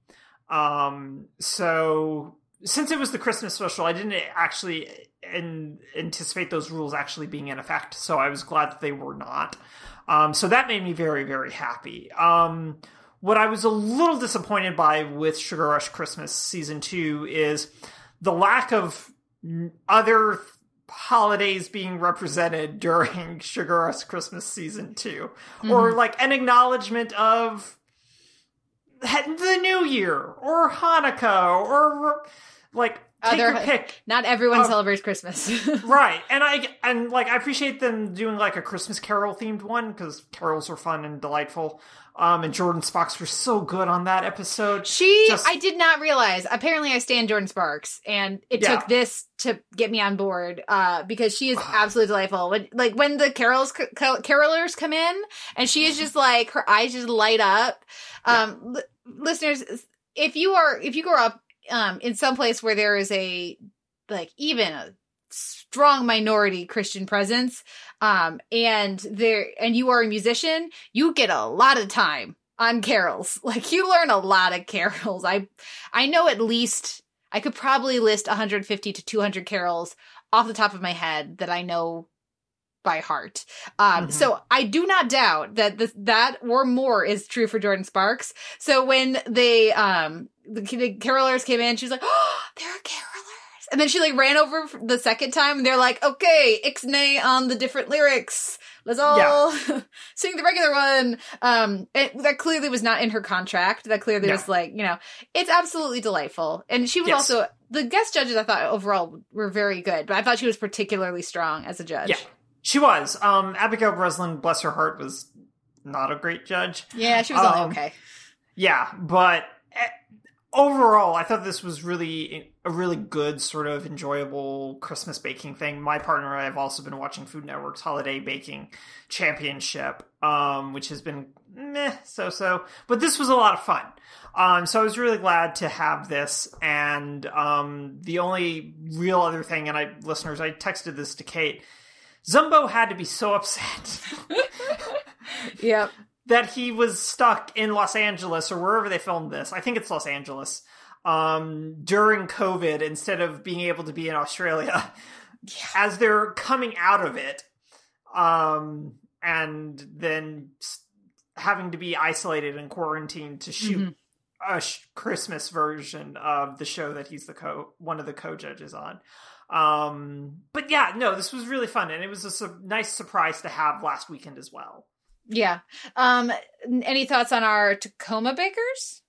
S3: Um, so since it was the Christmas special, I didn't actually in, anticipate those rules actually being in effect. So I was glad that they were not. Um, so that made me very, very happy. Um, what I was a little disappointed by with Sugar Rush Christmas season two is the lack of other holidays being represented during Sugar Rush Christmas season 2 or mm-hmm. like an acknowledgement of the New Year or Hanukkah or like take
S2: Other-
S3: your pick.
S2: Not everyone
S3: Oh.
S2: celebrates Christmas.
S3: Right, and I and like I appreciate them doing like a Christmas Carol themed one because carols are fun and delightful. Um, and Jordin Sparks were so good on that episode.
S2: she,
S3: Just-
S2: I did not realize. Apparently, I stand Jordin Sparks, and it
S3: Yeah.
S2: took this to get me on board uh, because she is absolutely delightful. When like when the carols ca- carolers come in, and she is just like her eyes just light up. Um, li- listeners, if you are if you grow up um, in some place where there is a like even a strong minority Christian presence, um, and there and you are a musician, you get a lot of time on carols. Like you learn a lot of carols. I I know at least I could probably list 150 to 200 carols off the top of my head that I know by heart. Um,
S3: Mhm.
S2: so I do not doubt that this, that or more is true for Jordin Sparks. So when they, um, the, the carolers came in, she was like, oh, there are carolers. And then she like ran over the second time and they're like, okay, ixnay on the different lyrics. Let's all sing the regular one. Um, that clearly was not in her contract. That clearly
S3: No.
S2: was like, you know, it's absolutely delightful. And she was
S3: Yes.
S2: also, the guest judges I thought overall were very good, but I thought she was particularly strong as a judge.
S3: Yeah, she was. Um, Abigail Breslin, bless her heart, was not a great judge.
S2: Yeah, she was
S3: Um,
S2: okay.
S3: Yeah, but eh, overall, I thought this was really a really good, sort of enjoyable Christmas baking thing. My partner and I have also been watching Food Network's Holiday Baking Championship, um, which has been meh, so so. But this was a lot of fun. Um, so I was really glad to have this. And um, the only real other thing, and I listeners, I texted this to Kate. Zumbo had to be so upset.
S2: Yep.
S3: That he was stuck in Los Angeles or wherever they filmed this. I think it's Los Angeles. Um, during COVID, instead of being able to be in Australia, as they're coming out of it, um, and then having to be isolated and quarantined to shoot
S2: Mhm.
S3: a sh- Christmas version of the show that he's the co one of the co-judges on. Um, but yeah, no, this was really fun, and it was a su- nice surprise to have last weekend as well.
S2: Yeah. Um, any thoughts on our Tacoma bakers?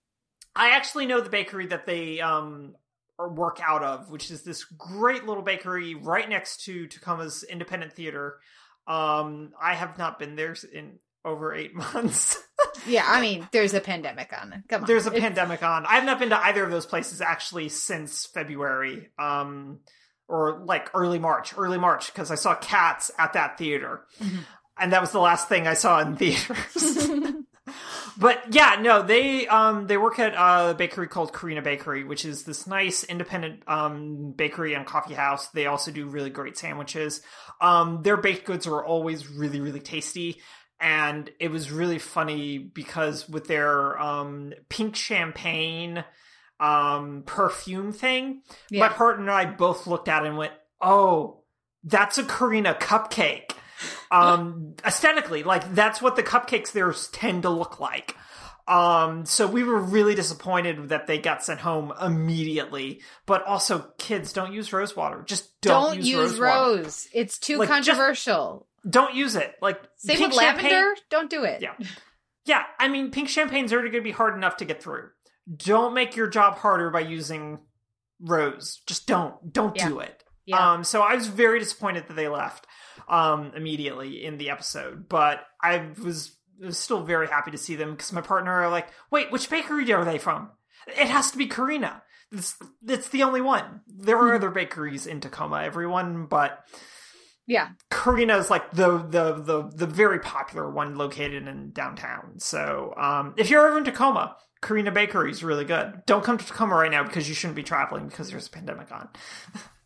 S3: I actually know the bakery that they um work out of, which is this great little bakery right next to Tacoma's Independent Theater. Um, I have not been there in over eight months.
S2: Yeah, I mean, there's a pandemic on. Come on.
S3: There's a
S2: It's-
S3: pandemic on. I have not been to either of those places actually since February, um, or like early March, early March, because I saw Cats at that theater,
S2: Mhm.
S3: And that was the last thing I saw in theaters. but yeah, no, they um they work at a bakery called Corina Bakery, which is this nice independent um bakery and coffee house. They also do really great sandwiches. Um their baked goods are always really really tasty. And it was really funny because with their um pink champagne um perfume thing,
S2: Yeah.
S3: my partner and I both looked at it and went, "Oh, that's a Corina cupcake." Um, aesthetically, like that's what the cupcakes there tend to look like. Um, so we were really disappointed that they got sent home immediately. But also, kids, don't use rose water. Just don't,
S2: Don't,
S3: use,
S2: use,
S3: rose,
S2: rose. It's too
S3: Like,
S2: controversial.
S3: Don't use it. Like
S2: Same
S3: pink
S2: with
S3: champagne-
S2: lavender. Don't do it.
S3: Yeah. Yeah, I mean, pink champagne's already going to be hard enough to get through. Don't make your job harder by using rose. Just don't. Don't
S2: Yeah.
S3: do it.
S2: Yeah.
S3: Um, so I was very disappointed that they left um, immediately in the episode, but I was, was still very happy to see them because my partner are like, "Wait, which bakery are they from? It has to be Corina. It's it's the only one. There
S2: Hmm.
S3: are other bakeries in Tacoma, everyone, but
S2: yeah.
S3: Corina is like the, the the the very popular one located in downtown. So um, if you're ever in Tacoma, Corina Bakery is really good. Don't come to Tacoma right now because you shouldn't be traveling because there's a pandemic on.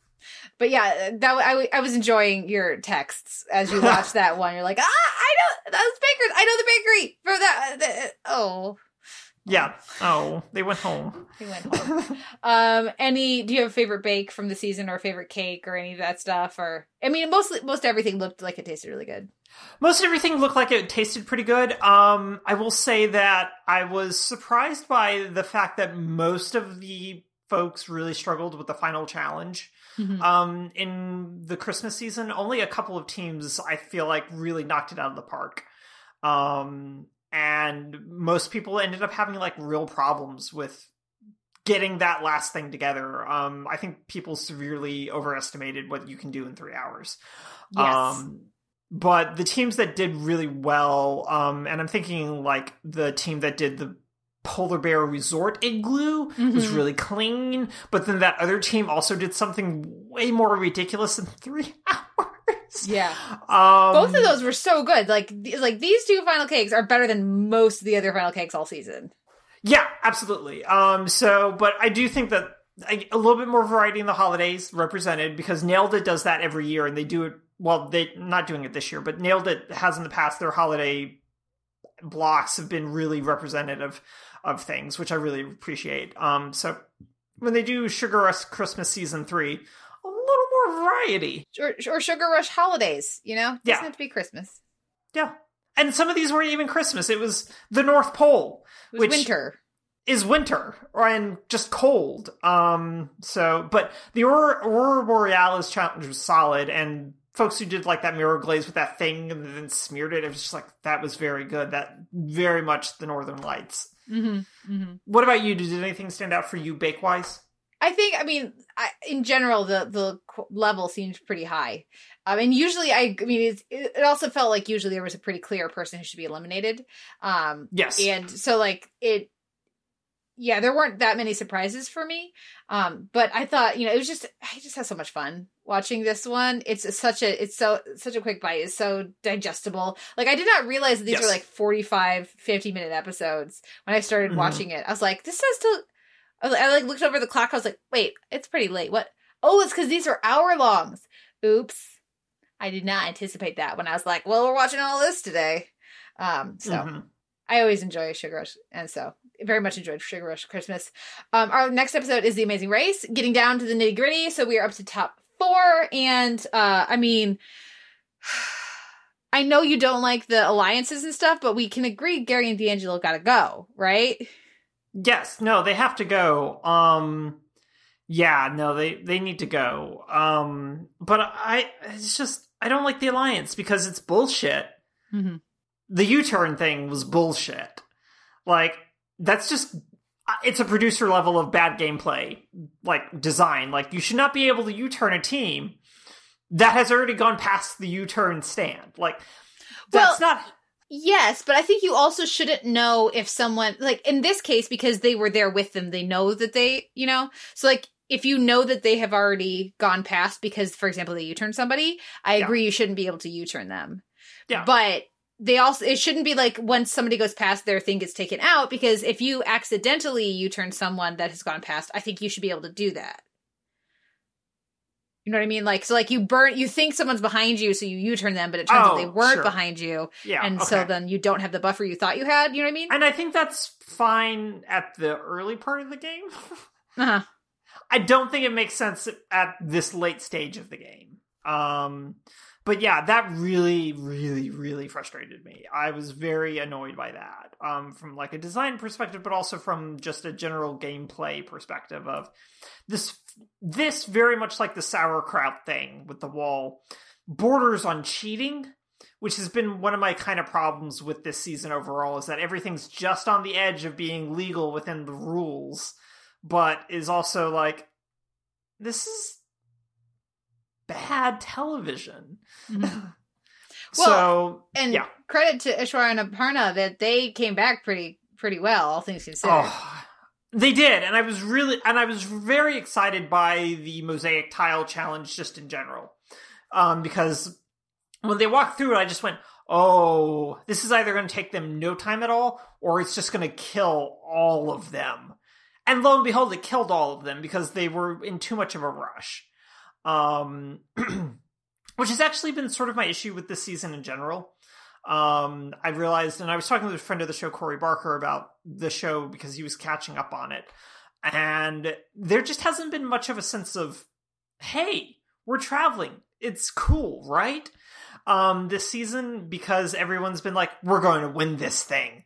S2: But yeah, that I, I was enjoying your texts as you watched that one. You're like, ah, I know those bakers. I know the bakery for that. the- oh,
S3: Yeah. Oh, they went home.
S2: they went home. um, any? Do you have a favorite bake from the season or favorite cake or any of that stuff? Or I mean, mostly most everything looked like it tasted really good.
S3: Most everything looked like it tasted pretty good. Um, I will say that I was surprised by the fact that most of the folks really struggled with the final challenge. Um, in the Christmas season, only a couple of teams I feel like really knocked it out of the park. Um, and most people ended up having like real problems with getting that last thing together. Um, I think people severely overestimated what you can do in three hours.
S2: Yes.
S3: Um, but the teams that did really well, um, and I'm thinking like the team that did the Polar Bear Resort Igloo was
S2: Mhm.
S3: really clean, but then that other team also did something way more ridiculous in three hours.
S2: yeah,
S3: Um,
S2: both of those were so good. Like like these two final cakes are better than most of the other final cakes all season.
S3: Yeah, absolutely. Um, so, but I do think that I, a little bit more variety in the holidays represented because Nailed It does that every year, and they do it. Well, they not doing it this year, but Nailed It has in the past. Their holiday blocks have been really representative of things, which I really appreciate. Um, so when they do Sugar Rush Christmas season three, a little more variety.
S2: Or, or Sugar Rush holidays, you know? it Doesn't
S3: Yeah.
S2: have to be Christmas.
S3: Yeah. And some of these weren't even Christmas. It was the North Pole. Which-
S2: winter.
S3: is winter or and just cold. Um, so, but the Aurora, Aurora Borealis challenge was solid, and folks who did like that mirror glaze with that thing and then smeared it, it was just like that was very good. That very much the Northern Lights.
S2: Mm-hmm. Mm-hmm.
S3: What about you? Did anything stand out for you bake wise?
S2: I think, I mean, I, in general, the the level seemed pretty high. I mean, usually, I, I mean, it's, it, it also felt like usually there was a pretty clear person who should be eliminated. Um,
S3: Yes.
S2: and so like it, yeah, there weren't that many surprises for me. Um, but I thought, you know, it was just, I just had so much fun watching this one. It's such a, it's so, such a quick bite. It's so digestible. Like I did not realize that these
S3: Yes.
S2: were like 45, 50 minute episodes when I started
S3: Mhm.
S2: watching it. I was like, this says to, I, was- I like looked over the clock. I was like, wait, it's pretty late. What? Oh, it's because these are hour longs. Oops. I did not anticipate that when I was like, well, we're watching all this today. Um, so
S3: Mhm.
S2: I always enjoy Sugar Rush, and so very much enjoyed Sugar Rush Christmas. Um, our next episode is The Amazing Race, getting down to the nitty gritty. So we are up to top four, and uh, I mean, I know you don't like the alliances and stuff, but we can agree Gary and DeAngelo got to go, right?
S3: Yes, no, they have to go. Um yeah, no, they they need to go. Um but I it's just I don't like the alliance because it's bullshit.
S2: Mm-hmm.
S3: The U-turn thing was bullshit. Like that's just uh, it's a producer level of bad gameplay like design. Like you should not be able to U-turn a team that has already gone past the U-turn stand. Like that's not
S2: Yes, but I think you also shouldn't know if someone like in this case because they were there with them, they know that they, you know. So like if you know that they have already gone past because for example they U-turn somebody, I
S3: Yeah.
S2: agree you shouldn't be able to U-turn them.
S3: Yeah.
S2: But they also it shouldn't be like once somebody goes past their thing gets taken out because if you accidentally you turn someone that has gone past, I think you should be able to do that. You know what I mean? Like so like you burn you think someone's behind you, so you U turn them, but it turns out
S3: Oh,
S2: they weren't
S3: sure.
S2: behind you.
S3: Yeah.
S2: and so then you don't have the buffer you thought you had, you know what I mean?
S3: and I think that's fine at the early part of the game.
S2: Uh-huh.
S3: I don't think it makes sense at this late stage of the game. Um, but yeah, that really, really, really frustrated me. I was very annoyed by that. Um, from like a design perspective, but also from just a general gameplay perspective of this. This very much like the sauerkraut thing with the wall borders on cheating. Which has been one of my kind of problems with this season overall is that everything's just on the edge of being legal within the rules but is also like this is bad television.
S2: Mhm.
S3: so
S2: And
S3: yeah,
S2: credit to Eswar and Aparna that they came back pretty pretty well, all things considered.
S3: oh, they did, and I was really and I was very excited by the mosaic tile challenge just in general, um, because when they walked through it, I just went. Oh, this is either going to take them no time at all, or it's just going to kill all of them. And lo and behold, it killed all of them because they were in too much of a rush. Um, which has actually been sort of my issue with this season in general. Um, I realized, and I was talking to a friend of the show, Corey Barker, about the show because he was catching up on it. And there just hasn't been much of a sense of, hey, we're traveling. It's cool, right? Um, this season because everyone's been like, we're going to win this thing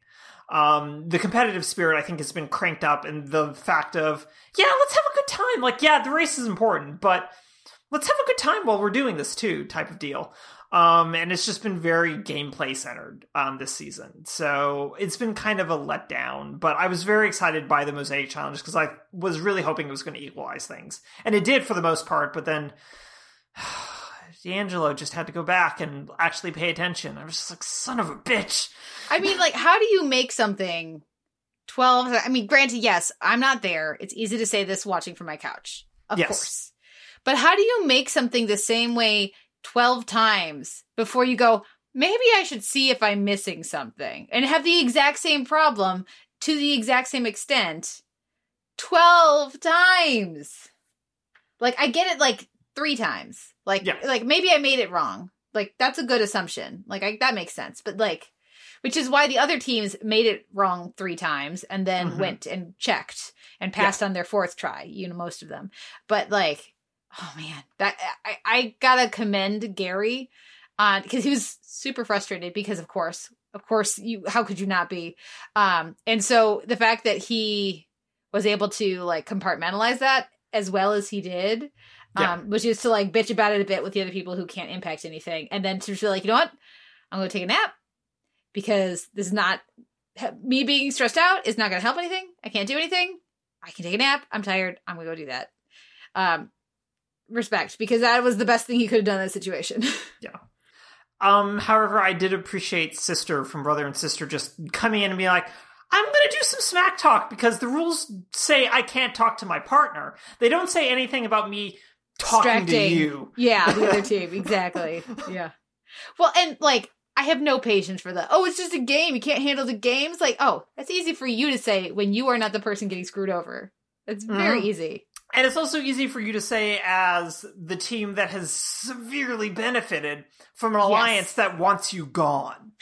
S3: um, the competitive spirit I think has been cranked up, and the fact of yeah, let's have a good time. Like yeah, the race is important, but let's have a good time while we're doing this too, type of deal. Um, and it's just been very gameplay centered um, this season, so it's been kind of a letdown. But I was very excited by the mosaic challenge because I was really hoping it was going to equalize things, and it did for the most part. But then. DeAngelo just had to go back and actually pay attention. I was just like, son of a bitch.
S2: I mean, like, how do you make something 12? I mean, granted, yes, I'm not there. It's easy to say this watching from my couch, of
S3: Yes.
S2: course. But how do you make something the same way 12 times before you go, maybe I should see if I'm missing something and have the exact same problem to the exact same extent 12 times? Like, I get it like three times. Like,
S3: Yeah.
S2: like maybe I made it wrong. Like, that's a good assumption. Like, I, that makes sense. But like, which is why the other teams made it wrong three times and then
S3: Mhm.
S2: went and checked and passed on their fourth try you know most of them but like oh man that i, I gotta commend gary on because he was super frustrated because of course of course you how could you not be um and so the fact that he was able to like compartmentalize that as well as he did
S3: Yeah.
S2: um which is to like bitch about it a bit with the other people who can't impact anything and then to feel like you know what i'm gonna take a nap because this is not me being stressed out is not going to help anything. I can't do anything. I can take a nap. I'm tired. I'm going to go do that. Um, respect because that was the best thing he could have done in that situation.
S3: Um, however, I did appreciate Sister from Brother and Sister just coming in and being like, I'm gonna do some smack talk because the rules say I can't talk to my partner. They don't say anything about me talking to you.
S2: yeah, the other team exactly. Yeah. Well, and like I have no patience for that. Oh, it's just a game. You can't handle the games. Like, oh, that's easy for you to say when you are not the person getting screwed over. It's very
S3: Mhm.
S2: ezy.
S3: And it's also easy for you to say as the team that has severely benefited from an alliance that wants you gone.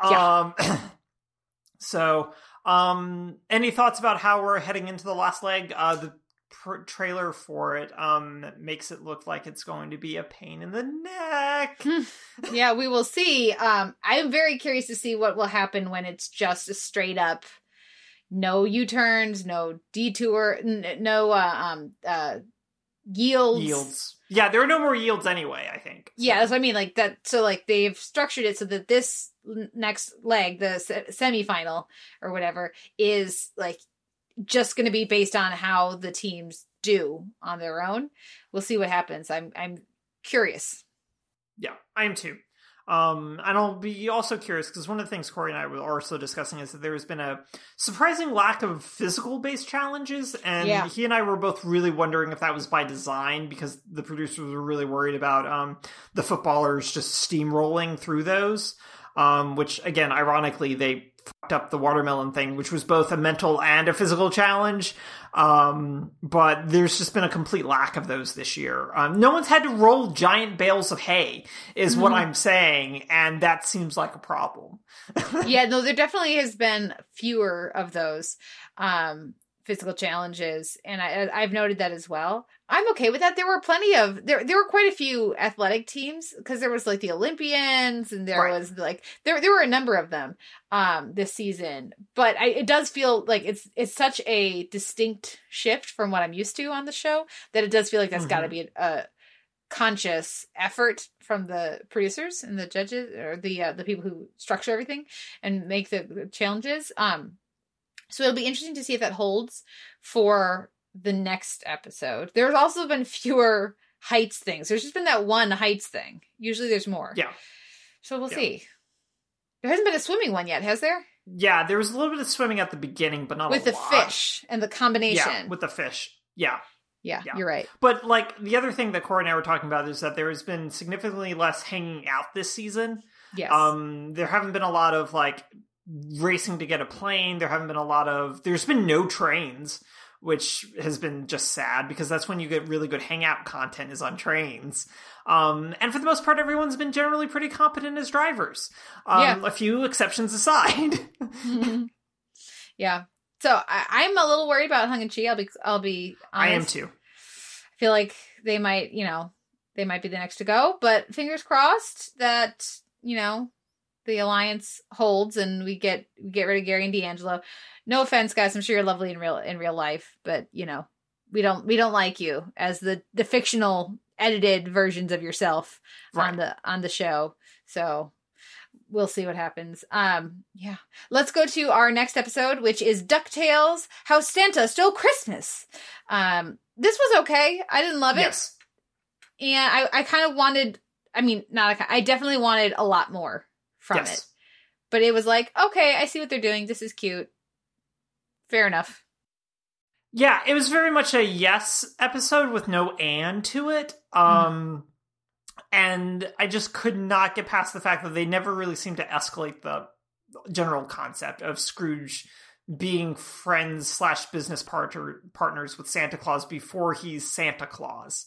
S2: Yeah.
S3: Um so um any thoughts about how we're heading into the last leg? Uh the pr- trailer for it um makes it look like it's going to be a pain in the neck.
S2: yeah, we will see. Um, I'm very curious to see what will happen when it's just a straight up no U turns, no detour, n- no uh, um uh yields.
S3: yields. Yeah, there are no more yields anyway, I think. So-
S2: Yeah, that's what I mean. Like that. So like they've structured it so that this next leg, the se- semifinal or whatever, is like just going to be based on how the teams do on their own. We'll see what happens. I'm I'm curious.
S3: Yeah, I am too. Um, and I'll be also curious because one of the things Corey and I were also discussing is that there has been a surprising lack of physical based challenges, and
S2: Yeah.
S3: he and I were both really wondering if that was by design because the producers were really worried about um, the footballers just steamrolling through those. Um, which again, ironically, they up the watermelon thing, which was both a mental and a physical challenge. Um, but there's just been a complete lack of those this year. Um, no one's had to roll giant bales of hay, is what I'm saying, and that seems like a problem.
S2: yeah, no, there definitely has been fewer of those um, physical challenges, and I, I've noted that as well. I'm okay with that. There were plenty of there. There were quite a few athletic teams because there was like the Olympians, and there
S3: Right.
S2: was like there there were a number of them um this season. But I, it does feel like it's it's such a distinct shift from what I'm used to on the show that it does feel like that's got to be a, a conscious effort from the producers and the judges or the uh, the people who structure everything and make the, the challenges. Um, so it'll be interesting to see if that holds for the next episode. There's also been fewer heights things. There's just been that one heights thing. Usually there's more.
S3: Yeah.
S2: So we'll
S3: Yeah.
S2: see. There hasn't been a swimming one yet, has there?
S3: Yeah, there was a little bit of swimming at the beginning, but not
S2: With
S3: a
S2: the
S3: lot.
S2: fish and the combination.
S3: Yeah, with the fish. Yeah.
S2: yeah,
S3: yeah.
S2: you're right.
S3: But like the other thing that Corey and I were talking about is that there has been significantly less hanging out this season.
S2: Yes.
S3: Um, there haven't been a lot of like racing to get a plane. There haven't been a lot of. There's been no trains, which has been just sad because that's when you get really good hangout content is on trains. Um, and for the most part, everyone's been generally pretty competent as drivers. Um,
S2: Yeah.
S3: a few exceptions aside.
S2: yeah. So I, I'm a little worried about Hung and Chee. I'll be I'll be honest.
S3: I am too.
S2: I feel like they might, you know, they might be the next to go, but fingers crossed that, you know, the alliance holds and we get we get rid of Gary and DeAngelo. No offense, guys. I'm sure you're lovely in real in real life, but you know, we don't we don't like you as the the fictional edited versions of yourself
S3: Right.
S2: on the on the show. So we'll see what happens. Um yeah. Let's go to our next episode, which is DuckTales How Santa Stole Christmas. Um this was okay. I didn't love it.
S3: Yes.
S2: And I, I kind of wanted I mean, not a, I definitely wanted a lot more from
S3: yes.
S2: it. But it was like, okay, I see what they're doing. This is cute. Fair enough.
S3: Yeah, it was very much a yes episode with no and to it. Um and I just could not get past the fact that they never really seemed to escalate the general concept of Scrooge being friends slash business partner partners with Santa Claus before he's Santa Claus.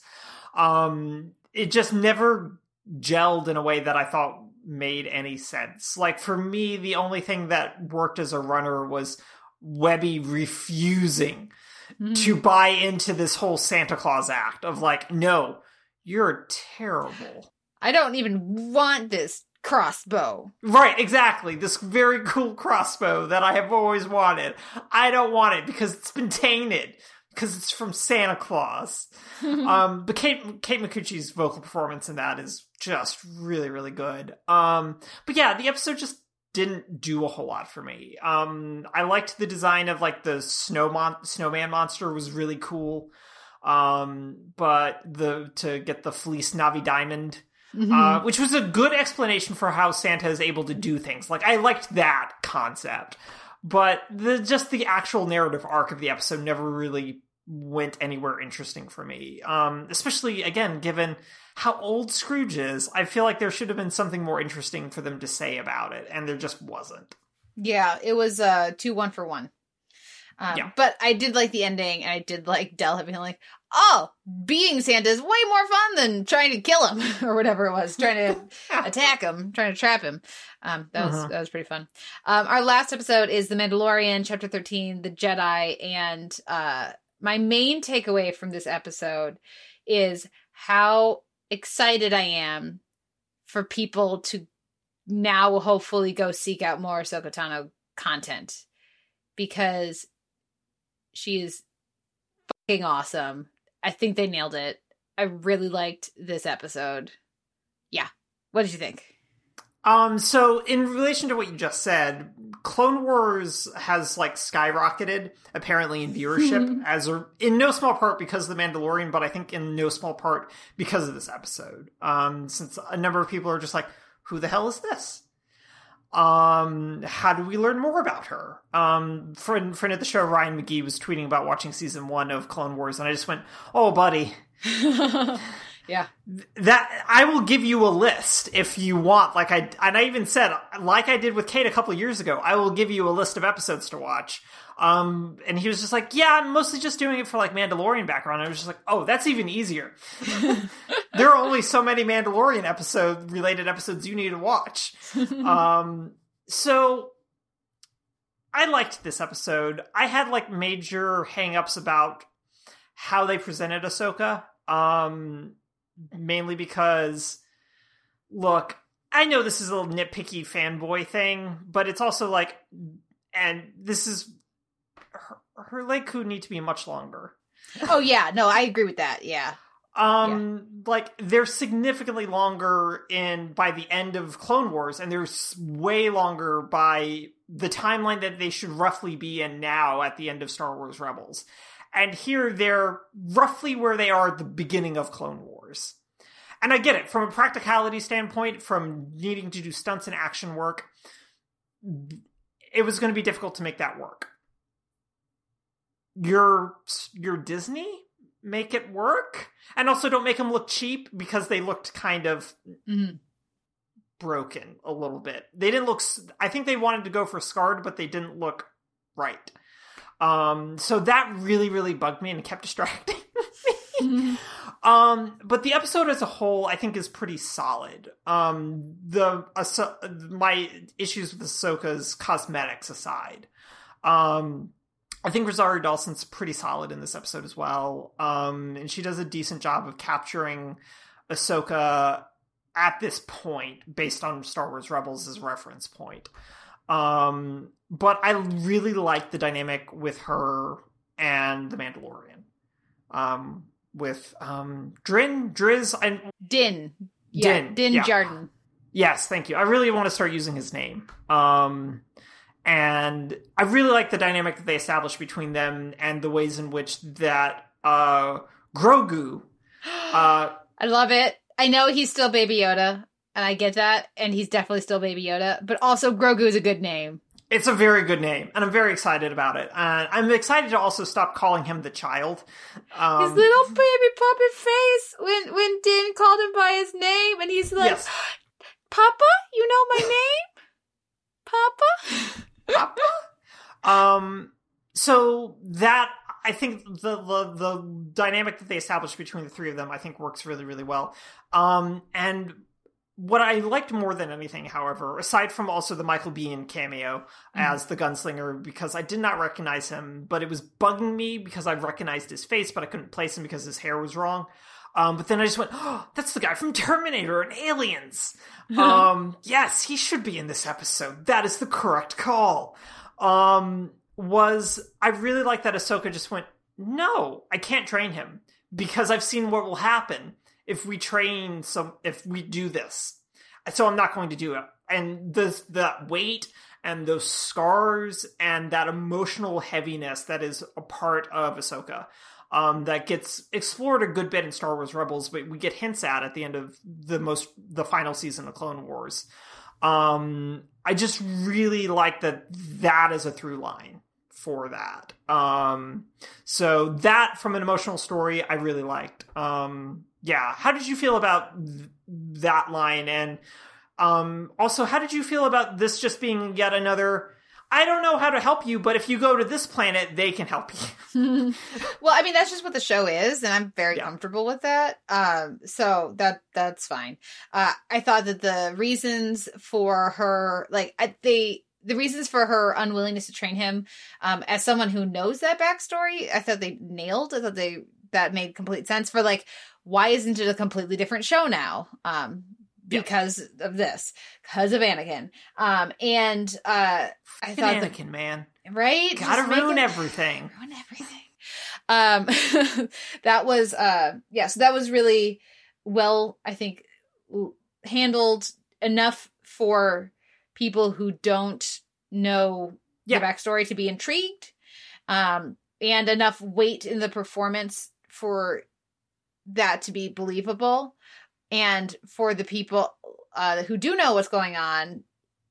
S3: Um it just never gelled in a way that I thought made any sense. Like for me, the only thing that worked as a runner was Webby refusing mm-hmm. to buy into this whole Santa Claus act of like, no, you're terrible.
S2: I don't even want this crossbow.
S3: Right, exactly. This very cool crossbow that I have always wanted. I don't want it because it's been tainted because it's from Santa Claus. um, but Kate Kate Micucci's vocal performance in that is just really really good. Um, but yeah, the episode just didn't do a whole lot for me. Um, I liked the design of like the snow mon- snowman monster was really cool. Um, but the to get the fleece Navi diamond uh, which was a good explanation for how Santa is able to do things. Like I liked that concept, but the just the actual narrative arc of the episode never really went anywhere interesting for me. Um, especially again, given how old Scrooge is, I feel like there should have been something more interesting for them to say about it, and there just wasn't.
S2: Yeah, it was uh two one for one. Um,
S3: Yeah.
S2: But I did like the ending, and I did like Dell being like, "Oh, being Santa is way more fun than trying to kill him or whatever it was, trying to attack him, trying to trap him." Um, that was
S3: Uh-huh.
S2: that was pretty fun. Um, our last episode is The Mandalorian, Chapter thirteen, The Jedi, and uh, my main takeaway from this episode is how excited I am for people to now hopefully go seek out more Ahsoka Tano content because she is fucking awesome. I think they nailed it. I really liked this episode. Yeah. What did you think?
S3: Um, so in relation to what you just said, Clone Wars has like skyrocketed apparently in viewership as a, in no small part because of the Mandalorian, but I think in no small part because of this episode. Um, since a number of people are just like, who the hell is this? Um, how do we learn more about her? Um, friend, friend of the show, Ryan McGee was tweeting about watching season one of Clone Wars, and I just went, oh, buddy.
S2: yeah.
S3: That I will give you a list if you want. Like I and I even said, like I did with Kate a couple years ago, I will give you a list of episodes to watch. Um, and he was just like, "Yeah, I'm mostly just doing it for like Mandalorian background." I was just like, "Oh, that's even easier." there are only so many Mandalorian episode related episodes you need to watch. um, so I liked this episode. I had like major hangups about how they presented Ahsoka. Um, mainly because, look, I know this is a little nitpicky fanboy thing, but it's also like, and this is her, her leg could need to be much longer.
S2: Oh yeah, no, I agree with that. Yeah.
S3: Um, like they're significantly longer in by the end of Clone Wars, and they're way longer by the timeline that they should roughly be in now at the end of Star Wars Rebels. And here they're roughly where they are at the beginning of Clone Wars. And I get it from a practicality standpoint, from needing to do stunts and action work. It was going to be difficult to make that work. You're you're Disney, make it work, and also don't make them look cheap because they looked kind of
S2: Mhm.
S3: broken a little bit. They didn't look. I think they wanted to go for scarred, but they didn't look right. Um, so that really, really bugged me and kept distracting me. um, but the episode as a whole, I think, is pretty solid. Um, the Ahso- my issues with Ahsoka's cosmetics aside, um, I think Rosario Dawson's pretty solid in this episode as well. Um, and she does a decent job of capturing Ahsoka at this point, based on Star Wars Rebels as reference point. Um, but I really like the dynamic with her and the Mandalorian. Um, with um, Drin, Driz, and
S2: Din. Yeah,
S3: Din,
S2: Din
S3: yeah. Yes, thank you. I really want to start using his name. Um, and I really like the dynamic that they established between them and the ways in which that uh, Grogu. Uh,
S2: I love it. I know he's still Baby Yoda, and I get that, and he's definitely still Baby Yoda. But also, Grogu is a good name.
S3: it's a very good name, and I'm very excited about it. And I'm excited to also stop calling him the child. Um,
S2: His little baby puppet face when when Din called him by his name, and he's like,
S3: yes,
S2: "Papa, you know my name, Papa."
S3: Papa. um, so that I think the, the the dynamic that they established between the three of them, I think, works really really well. Um, and what I liked more than anything, however, aside from also the Michael Biehn cameo as the gunslinger, because I did not recognize him, but it was bugging me because I recognized his face, but I couldn't place him because his hair was wrong. Um, but then I just went, oh, that's the guy from Terminator and Aliens. um, yes, he should be in this episode. That is the correct call. Um, was I really like that Ahsoka just went, no, I can't train him because I've seen what will happen if we train some, if we do this. So I'm not going to do it. And the, that weight and those scars and that emotional heaviness that is a part of Ahsoka um, that gets explored a good bit in Star Wars Rebels, but we get hints at at the end of the most the final season of Clone Wars. Um, I just really like that that is a through line for that. Um, so that from an emotional story, I really liked. Um, yeah, how did you feel about th- that line? And um, also, how did you feel about this just being yet another? I don't know how to help you, but if you go to this planet, they can help you.
S2: well, I mean, that's just what the show is, and I'm very
S3: Yeah.
S2: comfortable with that. Um, so that that's fine. Uh, I thought that the reasons for her, like, I, they the reasons for her unwillingness to train him, um, as someone who knows that backstory, I thought they nailed. I thought they that made complete sense for like why isn't it a completely different show now? Um, Because of this, because of Anakin. Um, and uh, I thought
S3: Anakin, man,
S2: right,
S3: gotta ruin
S2: it-
S3: everything.
S2: ruin everything. Um, that was uh, yeah. So that was really well, I think, handled enough for people who don't know
S3: Yeah.
S2: the backstory to be intrigued, um, and enough weight in the performance for that to be believable, and for the people uh, who do know what's going on,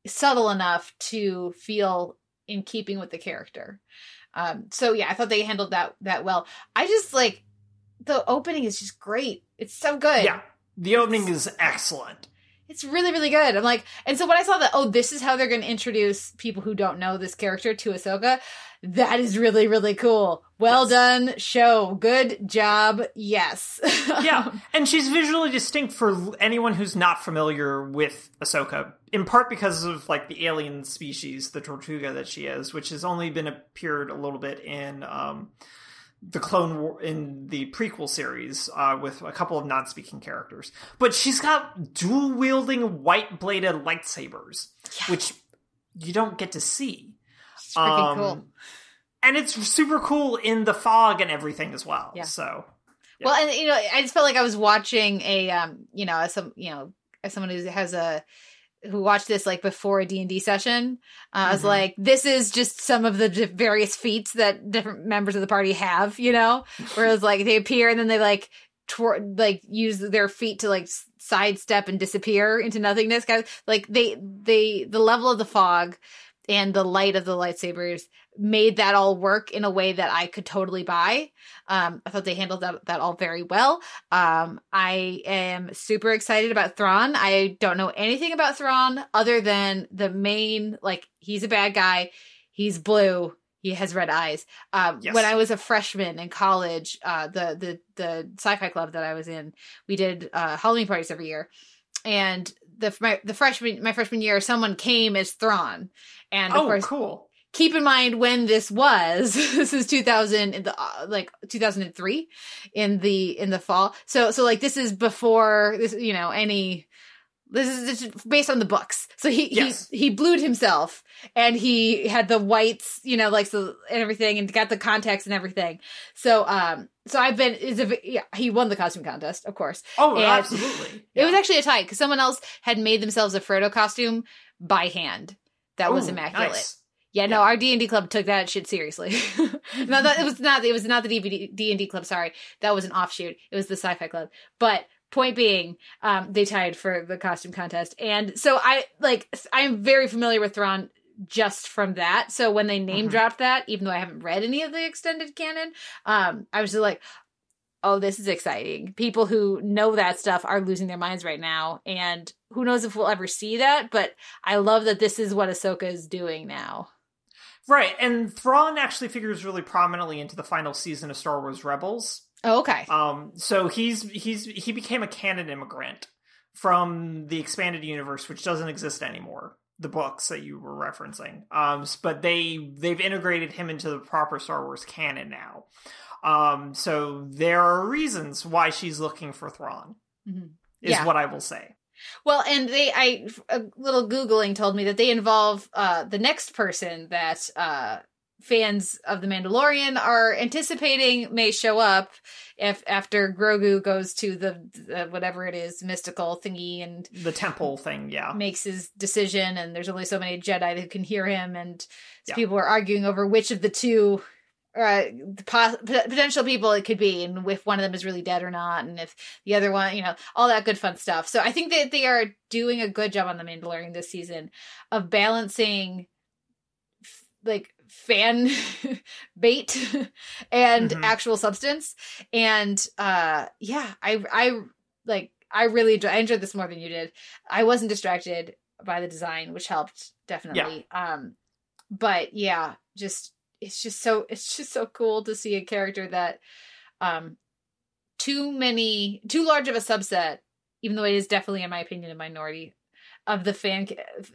S2: subtle enough to feel in keeping with the character. Um, so yeah, I thought they handled that that well. I just like the opening is just great. It's so good.
S3: Yeah, the opening is excellent.
S2: It's really, really good. I'm like, and so when I saw that, oh, this is how they're going to introduce people who don't know this character to Ahsoka. That is really, really cool. Well
S3: Yes.
S2: done, show. Good job. Yes.
S3: yeah, and she's visually distinct for anyone who's not familiar with Ahsoka, in part because of like the alien species, the Togruta that she is, which has only been appeared a little bit in um, the Clone War in the prequel series uh, with a couple of non-speaking characters. But she's got dual wielding white bladed lightsabers, which you don't get to see.
S2: It's freaking
S3: Um,
S2: cool.
S3: And it's super cool in the fog and everything as well.
S2: Yeah.
S3: So
S2: Well, and you know, I just felt like I was watching a, um, you know, as some, you know, as someone who has a, who watched this like before a D and D session, uh, I was like, this is just some of the di- various feats that different members of the party have, you know, where it's like they appear and then they like, twir- like use their feet to like s- sidestep and disappear into nothingness. Guys, like they, they, the level of the fog and the light of the lightsabers made that all work in a way that I could totally buy. Um, I thought they handled that, that all very well. Um, I am super excited about Thrawn. I don't know anything about Thrawn other than the main, like, he's a bad guy. He's blue. He has red eyes. Um,
S3: Yes.
S2: when I was a freshman in college, uh, the, the, the sci-fi club that I was in, we did, uh, Halloween parties every year. And the, my, the freshman, my freshman year, someone came as Thrawn. And of
S3: oh,
S2: course,
S3: cool.
S2: keep in mind when this was this is 2000 in the uh, like 2003 in the in the fall so so like this is before this you know any this is, is based on the books so he
S3: Yes.
S2: he he blued himself and he had the whites you know like so and everything and got the contacts and everything so um so i've been is a yeah, he won the costume contest of course
S3: Oh,
S2: And-
S3: absolutely.
S2: it was actually a tie because someone else had made themselves a Frodo costume by hand that was immaculate
S3: nice.
S2: yeah, no,
S3: Yeah.
S2: our D and D club took that shit seriously. no, that it was not. It was not the D and D club. Sorry, that was an offshoot. It was the Sci-Fi club. But point being, um, they tied for the costume contest, and so I like I am very familiar with Thrawn just from that. So when they name
S3: Mhm.
S2: dropped that, even though I haven't read any of the extended canon, um, I was just like. Oh, this is exciting. People who know that stuff are losing their minds right now. And who knows if we'll ever see that, but I love that this is what Ahsoka is doing now.
S3: Right, and Thrawn actually figures really prominently into the final season of Star Wars Rebels.
S2: Oh, okay.
S3: Um, so he's he's he became a canon immigrant from the expanded universe, which doesn't exist anymore. The books that you were referencing, um, but they they've integrated him into the proper Star Wars canon now. Um, so there are reasons why she's looking for Thrawn.
S2: Mhm.
S3: Is
S2: Yeah.
S3: what I will say.
S2: Well, and they, I, a little Googling told me that they involve, uh, the next person that, uh, fans of The Mandalorian are anticipating may show up if after Grogu goes to the, the whatever it is, mystical thingy and
S3: The temple thing, yeah.
S2: makes his decision and there's only so many Jedi who can hear him and
S3: Yeah.
S2: people are arguing over which of the two uh pos- potential people it could be and if one of them is really dead or not and if the other one you know all that good fun stuff so i think that they are doing a good job on the mandalorian this season of balancing like fan bait and
S3: Mhm.
S2: actual substance. And uh yeah i i like i really enjoy- i enjoyed this more than you did. I wasn't distracted by the design which helped definitely. Um but yeah just it's just so it's just so cool to see a character that um too many too large of a subset even though it is definitely in my opinion a minority of the fan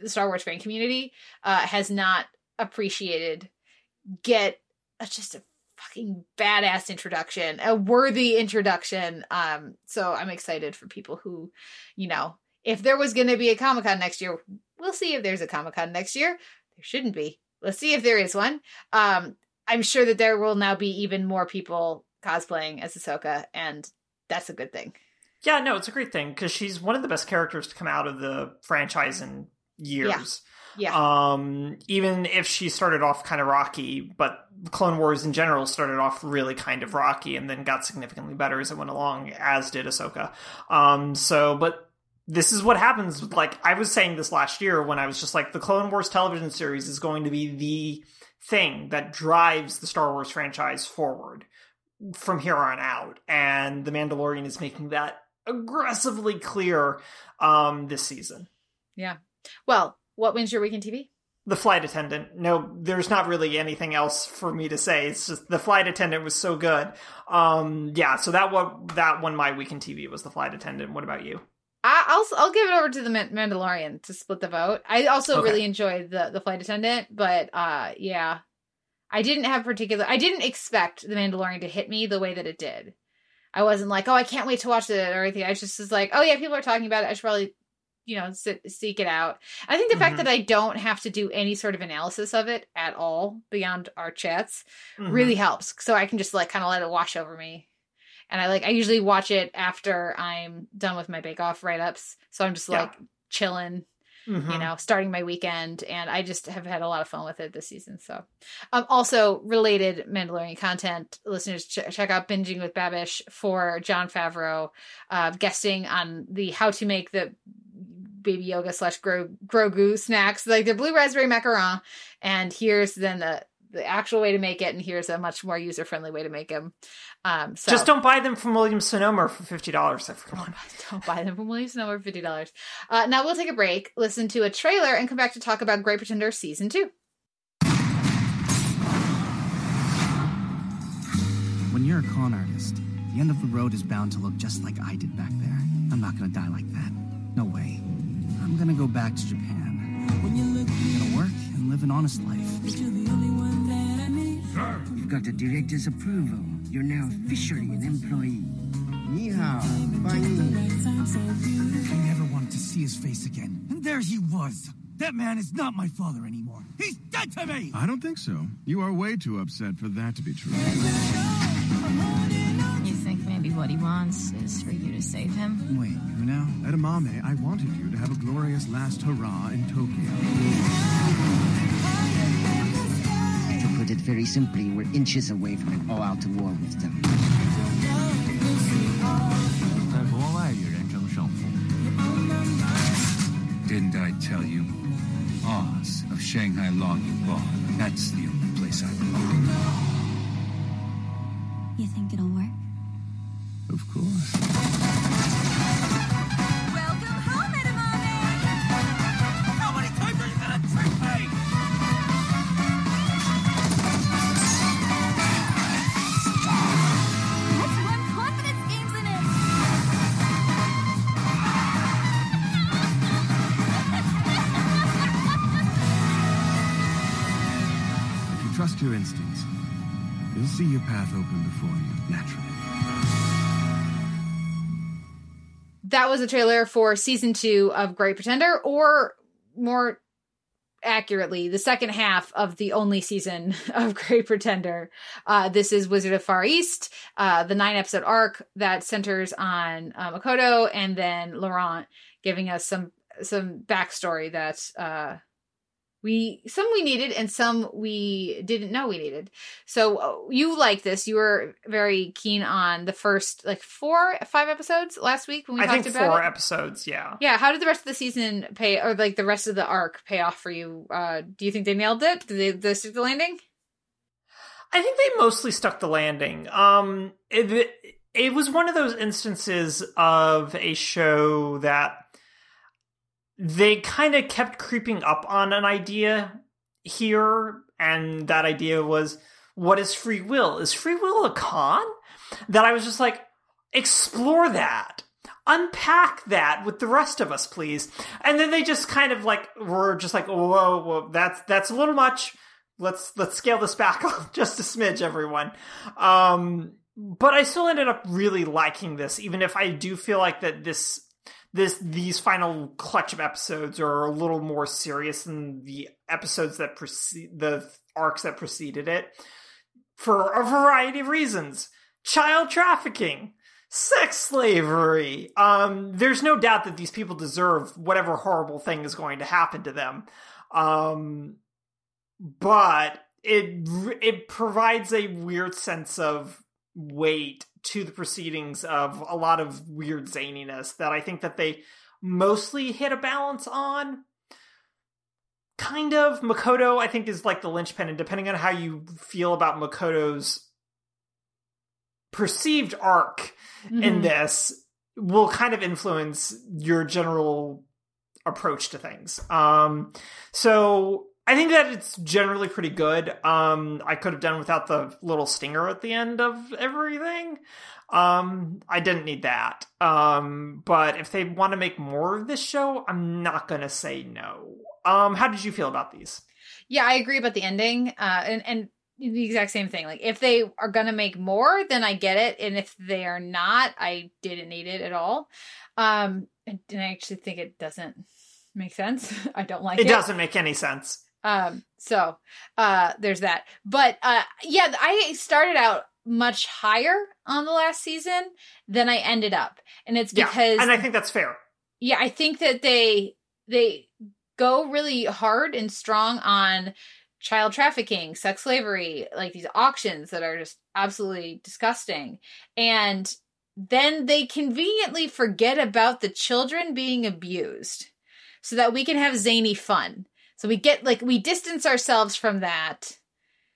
S2: star wars fan community uh has not appreciated get a, just a fucking badass introduction a worthy introduction. Um so i'm excited for people who you know if there was going to be a comic-con next year we'll see if there's a comic-con next year. There shouldn't be. Let's see if there is one. Um i'm sure that there will now be even more people cosplaying as ahsoka and that's a good thing.
S3: Yeah, no, it's a great thing because she's one of the best characters to come out of the franchise in years.
S2: yeah
S3: Um, even if she started off kind of rocky, but Clone Wars in general started off really kind of rocky and then got significantly better as it went along, as did Ahsoka. Um, so, but this is what happens. with, Like I was saying this last year when I was just like, the Clone Wars television series is going to be the thing that drives the Star Wars franchise forward. from here on out, and the Mandalorian is making that aggressively clear um, this season.
S2: Yeah. Well, what wins your week in TV?
S3: The flight attendant. No, there's not really anything else for me to say. It's just the flight attendant was so good. Um, yeah, so that one that one my week in TV was the flight attendant. What about you?
S2: I, will I'll give it over to the Mandalorian to split the vote. I also
S3: Okay.
S2: really enjoyed the the flight attendant, but uh, yeah, I didn't have particular. I didn't expect the Mandalorian to hit me the way that it did. I wasn't like, oh, I can't wait to watch it or anything. I just was like, oh yeah, people are talking about it. I should probably, you know, sit, seek it out. I think the fact
S3: Mhm.
S2: that I don't have to do any sort of analysis of it at all beyond our chats
S3: Mhm.
S2: really helps. So I can just like kind of let it wash over me. And I like I usually watch it after I'm done with my bake off write ups. So I'm just
S3: Yeah.
S2: like chilling,
S3: Mhm.
S2: you know, starting my weekend and I just have had a lot of fun with it this season. So um also related Mandalorian content, listeners ch- check out Binging with Babish for Jon Favreau uh guesting on the how to make the baby Yoda slash Gro- Grogu snacks, like the blue raspberry macaron. And here's then the the actual way to make it, and here's a much more user friendly way to make them. Um, so
S3: Just don't buy them from Williams Sonoma for fifty dollars. Everyone.
S2: don't buy them from Williams Sonoma for fifty dollars. Uh, now we'll take a break, listen to a trailer, and come back to talk about Great Pretender season two.
S5: When you're a con artist, the end of the road is bound to look just like I did back there. I'm not gonna die like that. No way. I'm gonna go back to Japan. I'm gonna work and live an honest life.
S6: You've got the director's approval. You're now officially an employee. Ni hao, fine.
S5: I never wanted to see his face again. And there he was. That man is not my father anymore. He's dead to me!
S7: I don't think so. You are way too upset for that to be true
S8: what he wants is for you to save him.
S5: Wait, you know,
S7: Edamame, I wanted you to have a glorious last hurrah in Tokyo.
S6: To put it very simply, we're inches away from an all-out war with them.
S9: Didn't I tell you? Oz of Shanghai Long Law. That's the only place I belong.
S8: You think it'll
S7: of course.
S8: Welcome home, Edamame!
S5: How many times are you gonna trick me?
S8: Let's run confidence games in it!
S7: If you trust your instincts, you'll see your path open before you, naturally.
S2: That was a trailer for season two of Great Pretender, or more accurately, the second half of the only season of Great Pretender. Uh, this is Wizard of Far East, uh, the nine episode arc that centers on uh, Makoto and then Laurent, giving us some some backstory that uh, we some we needed and some we didn't know we needed. So uh, you like this? You were very keen on the first like four, five episodes last week when we
S3: I
S2: talked
S3: think
S2: about
S3: four
S2: it.
S3: episodes. Yeah.
S2: Yeah, how did the rest of the season pay, or like the rest of the arc pay off for you? Uh, do you think they nailed it? Did they, did they stick the landing?
S3: I think they mostly stuck the landing. Um, it, it was one of those instances of a show that they kind of kept creeping up on an idea here, and that idea was what is free will? Is free will a con? That I was just like, explore that. Unpack that with the rest of us, please. And then they just kind of like were just like, whoa, whoa, that's that's a little much let's let's scale this back just a smidge everyone um but i still ended up really liking this even if i do feel like that this this these final clutch of episodes are a little more serious than the episodes that precede the arcs that preceded it for a variety of reasons. Child trafficking sex slavery um there's no doubt that these people deserve whatever horrible thing is going to happen to them. Um but it it provides a weird sense of weight to the proceedings of a lot of weird zaniness that I think that they mostly hit a balance on. Kind of Makoto, I think, is like the linchpin, and depending on how you feel about Makoto's perceived arc in this will kind of influence your general approach to things. Um, so I think that it's generally pretty good. Um, I could have done without the little stinger at the end of everything. Um, I didn't need that. Um, but if they want to make more of this show, I'm not gonna say no. Um, how did you feel about these?
S2: Yeah, I agree about the ending. Uh, and and the exact same thing. Like if they are gonna make more, then I get it, and if they are not, I didn't need it at all. Um, and, and I actually think it doesn't make sense. I don't like it.
S3: It doesn't make any sense.
S2: Um, so uh, there's that. But uh, yeah, I started out much higher on the last season than I ended up, and it's because
S3: yeah, and I think that's fair.
S2: yeah, I think that they they go really hard and strong on child trafficking, sex slavery, like these auctions that are just absolutely disgusting. And then they conveniently forget about the children being abused so that we can have zany fun. So we get like we distance ourselves from that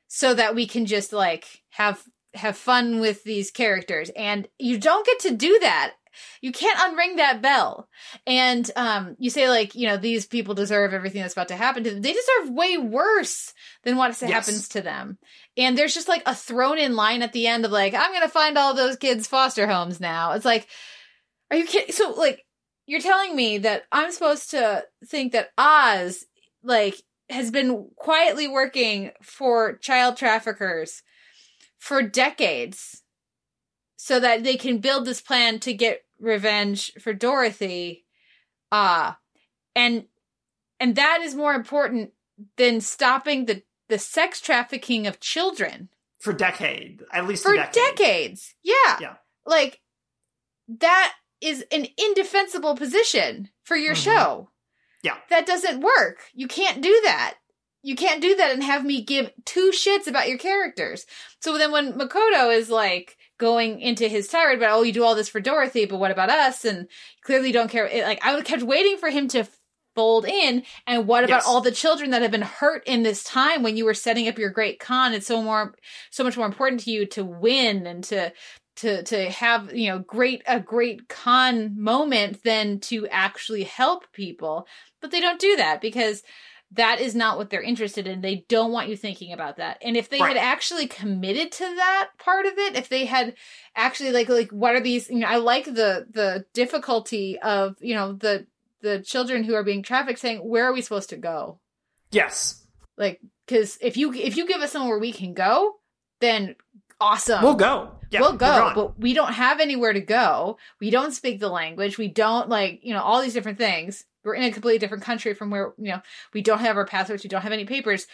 S2: so that we can just like have have fun with these characters. And you don't get to do that. You can't unring that bell. And um you say like you know these people deserve everything that's about to happen to them. They deserve way worse than what
S3: Yes.
S2: happens to them. And there's just like a thrown in line at the end of like i'm gonna find all those kids foster homes now. It's like are you kidding so like you're telling me that i'm supposed to think that oz like has been quietly working for child traffickers for decades so that they can build this plan to get revenge for Dorothy uh and and that is more important than stopping the the sex trafficking of children
S3: For decades at least
S2: for
S3: decade.
S2: decades yeah
S3: Yeah.
S2: like that is an indefensible position for your
S3: Mhm.
S2: show
S3: Yeah.
S2: that doesn't work. You can't do that. You can't do that and have me give two shits about your characters. So then when makoto is like going into his tirade about oh you do all this for dorothy but what about us? and clearly you don't care it, like i kept waiting for him to fold in. And what about
S3: Yes.
S2: all the children that have been hurt in this time when you were setting up your great con it's so more so much more important to you to win and to to to have you know great a great con moment than to actually help people. But they don't do that because that is not what they're interested in. They don't want you thinking about that. And if they
S3: Right.
S2: had actually committed to that part of it if they had actually like like what are these you know i like the the difficulty of you know the the children who are being trafficked saying where are we supposed to go?
S3: Yes,
S2: like because if you if you give us somewhere we can go then awesome.
S3: We'll go. Yeah,
S2: we'll go, but we don't have anywhere to go. We don't speak the language. We don't like, you know, all these different things. We're in a completely different country from where, you know, we don't have our passports. We don't have any papers.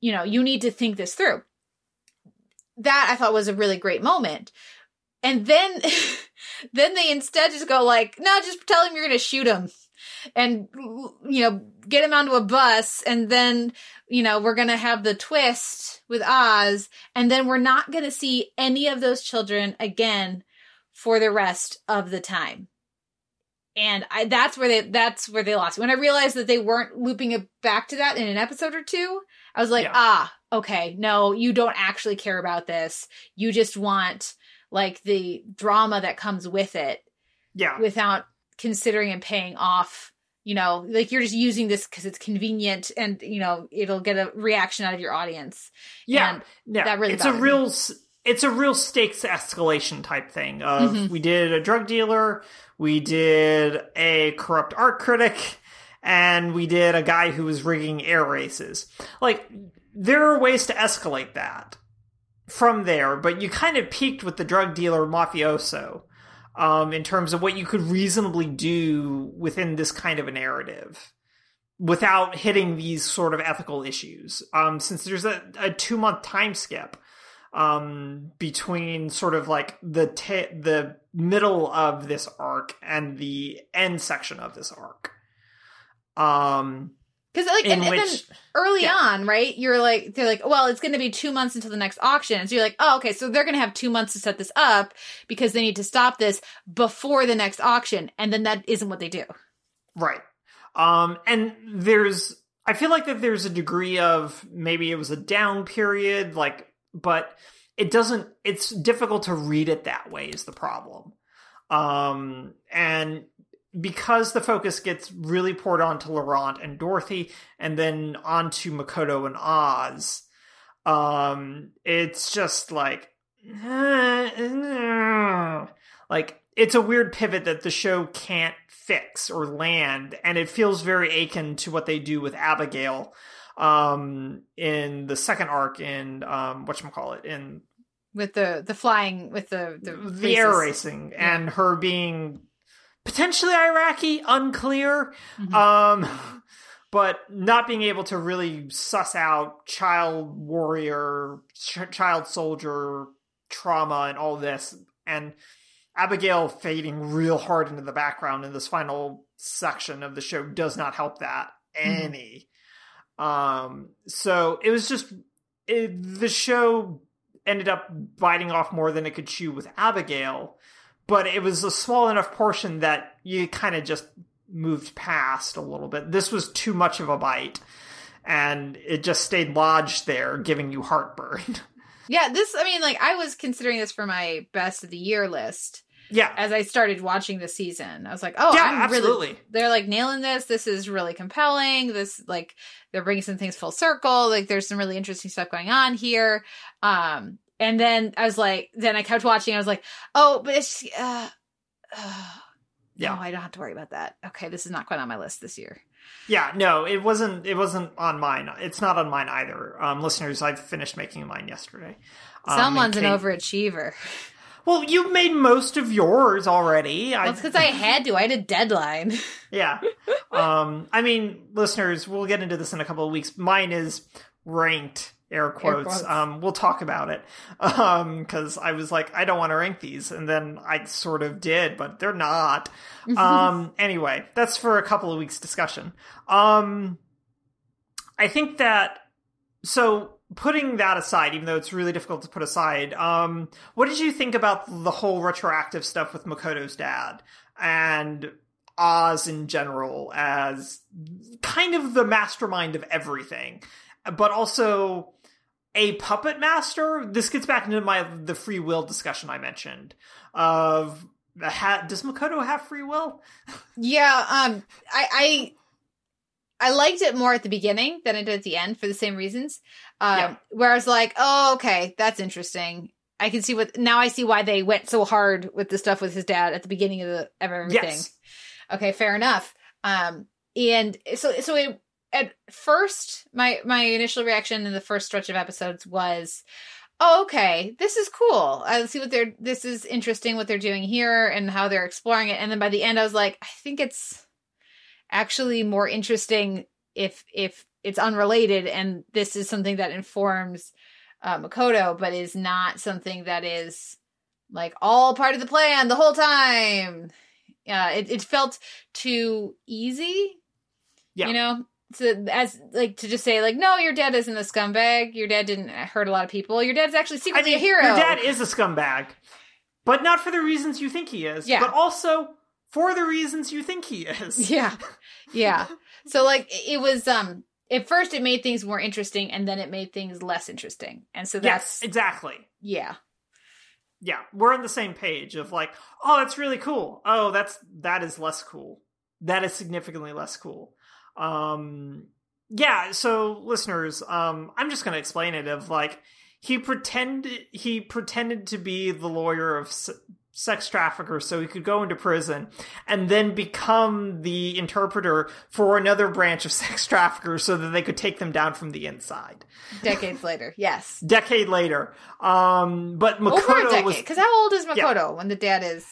S2: You know, you need to think this through. That I thought was a really great moment. And then, then they instead just go like, no, just tell him you're going to shoot him and, you know, get him onto a bus. And then, you know, we're going to have the twist with Oz. And then we're not going to see any of those children again for the rest of the time. And I, that's where they, that's where they lost. When I realized that they weren't looping it back to that in an episode or two, I was like,
S3: Yeah.
S2: ah, okay, no, you don't actually care about this. You just want like the drama that comes with it
S3: yeah,
S2: without considering and paying off you know like you're just using this because it's convenient and you know it'll get a reaction out of your audience
S3: yeah,
S2: and
S3: yeah.
S2: that really
S3: it's a
S2: bothered me.
S3: real. It's a real stakes escalation type thing. Of
S2: Mhm.
S3: we did a drug dealer, we did a corrupt art critic, and we did a guy who was rigging air races. Like there are ways to escalate that from there, but you kind of peaked with the drug dealer mafioso um, in terms of what you could reasonably do within this kind of a narrative without hitting these sort of ethical issues. Um, since there's a, a two month time skip um, between sort of like the ta- the middle of this arc and the end section of this arc. Um,
S2: because like and, and then early
S3: yeah.
S2: on right you're like they're like well it's going to be two months until the next auction so you're like oh okay so they're going to have two months to set this up because they need to stop this before the next auction and then that isn't what they do
S3: Right. Um, and there's, I feel like that there's a degree of maybe it was a down period, like, but it doesn't it's difficult to read it that way is the problem um and because the focus gets really poured onto Laurent and Dorothy and then onto Makoto and Oz um it's just like like it's a weird pivot that the show can't fix or land and it feels very akin to what they do with Abigail um in the second arc in um whatchamacallit in
S2: with the the flying with the the,
S3: the air racing and her being potentially Iraqi, unclear.
S2: Mm-hmm.
S3: Um, but not being able to really suss out child warrior, ch- child soldier trauma and all this, and Abigail fading real hard into the background in this final section of the show does not help that
S2: Mm-hmm.
S3: any. Um, so it was just it, the show ended up biting off more than it could chew with Abigail, but it was a small enough portion that you kind of just moved past a little bit. This was too much of a bite, and it just stayed lodged there, giving you heartburn.
S2: Yeah, this I mean like I was considering this for my best of the year list.
S3: Yeah.
S2: As I started watching the season. I was like, "Oh,
S3: Yeah,
S2: I'm really
S3: absolutely.
S2: they're like nailing this. This is really compelling. This like they're bringing some things full circle. Like there's some really interesting stuff going on here." Um and then I was like then I kept watching. I was like, "Oh, but it's uh, uh
S3: Yeah.
S2: No, I don't have to worry about that. Okay, this is not quite on my list this year.
S3: Yeah, no, it wasn't. It wasn't on mine. It's not on mine either. Um, listeners, I finished making mine yesterday. Um,
S2: Someone's an overachiever.
S3: Well, you made most of yours already.
S2: It's because I had to. I had a deadline.
S3: yeah. Um, I mean, listeners, we'll get into this in a couple of weeks. Mine is ranked air quotes.
S2: quotes.
S3: Um, we'll talk about it. Um, because I was like, I don't want to rank these, and then I sort of did, but they're not. um, anyway, that's for a couple of weeks discussion. Um, I think that so putting that aside, even though it's really difficult to put aside, um, what did you think about the whole retroactive stuff with Makoto's dad and Oz in general as kind of the mastermind of everything, but also a puppet master? This gets back into my the free will discussion I mentioned of ha- does Makoto have free will?
S2: Yeah, um, I, I, I liked it more at the beginning than I did at the end for the same reasons. Um,
S3: Yeah.
S2: where I was like, oh, okay, that's interesting. I can see what now I see why they went so hard with the stuff with his dad at the beginning of the of everything.
S3: Yes.
S2: Okay, fair enough. Um, and so so it, at first, my my initial reaction in the first stretch of episodes was, oh, okay, this is cool. I see what they're. This is interesting what they're doing here and how they're exploring it. And then by the end, I was like, I think it's actually more interesting if if it's unrelated and this is something that informs uh, Makoto, but is not something that is like all part of the plan the whole time. Yeah, it, it felt too easy.
S3: Yeah.
S2: You know, to as like to just say like, no, your dad isn't a scumbag. Your dad didn't hurt a lot of people. Your dad's actually
S3: I
S2: secretly
S3: mean,
S2: a hero.
S3: your dad is a scumbag, but not for the reasons you think he is.
S2: Yeah.
S3: but also for the reasons you think he is.
S2: Yeah. Yeah. So like it was um at first it made things more interesting and then it made things less interesting. And so
S3: Yes,
S2: that's
S3: exactly.
S2: yeah.
S3: Yeah, we're on the same page of like, oh, that's really cool. Oh, that's that is less cool. That is significantly less cool. Um, yeah. So, listeners, um, I'm just going to explain it. Of like, he pretended he pretended to be the lawyer of s- sex traffickers so he could go into prison and then become the interpreter for another branch of sex traffickers so that they could take them down from the inside.
S2: Decades later. Yes.
S3: Decade later, um, but Makoto was
S2: Because how old is
S3: Yeah.
S2: Makoto when the dad is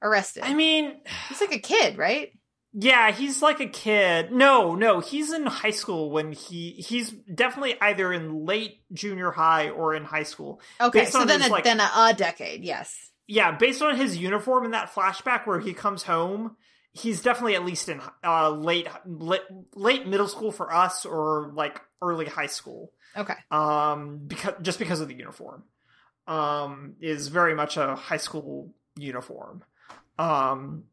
S2: arrested?
S3: I mean,
S2: he's like a kid, right?
S3: Yeah, he's like a kid. No, no, he's in high school when he he's definitely either in late junior high or in high school.
S2: Okay,
S3: Based
S2: so then
S3: his,
S2: a,
S3: like-
S2: then a, a decade. Yes.
S3: Yeah, based on his uniform in that flashback where he comes home, he's definitely at least in uh late late, late middle school for us or like early high school.
S2: Okay.
S3: Um because just because of the uniform. Um is very much a high school uniform. Um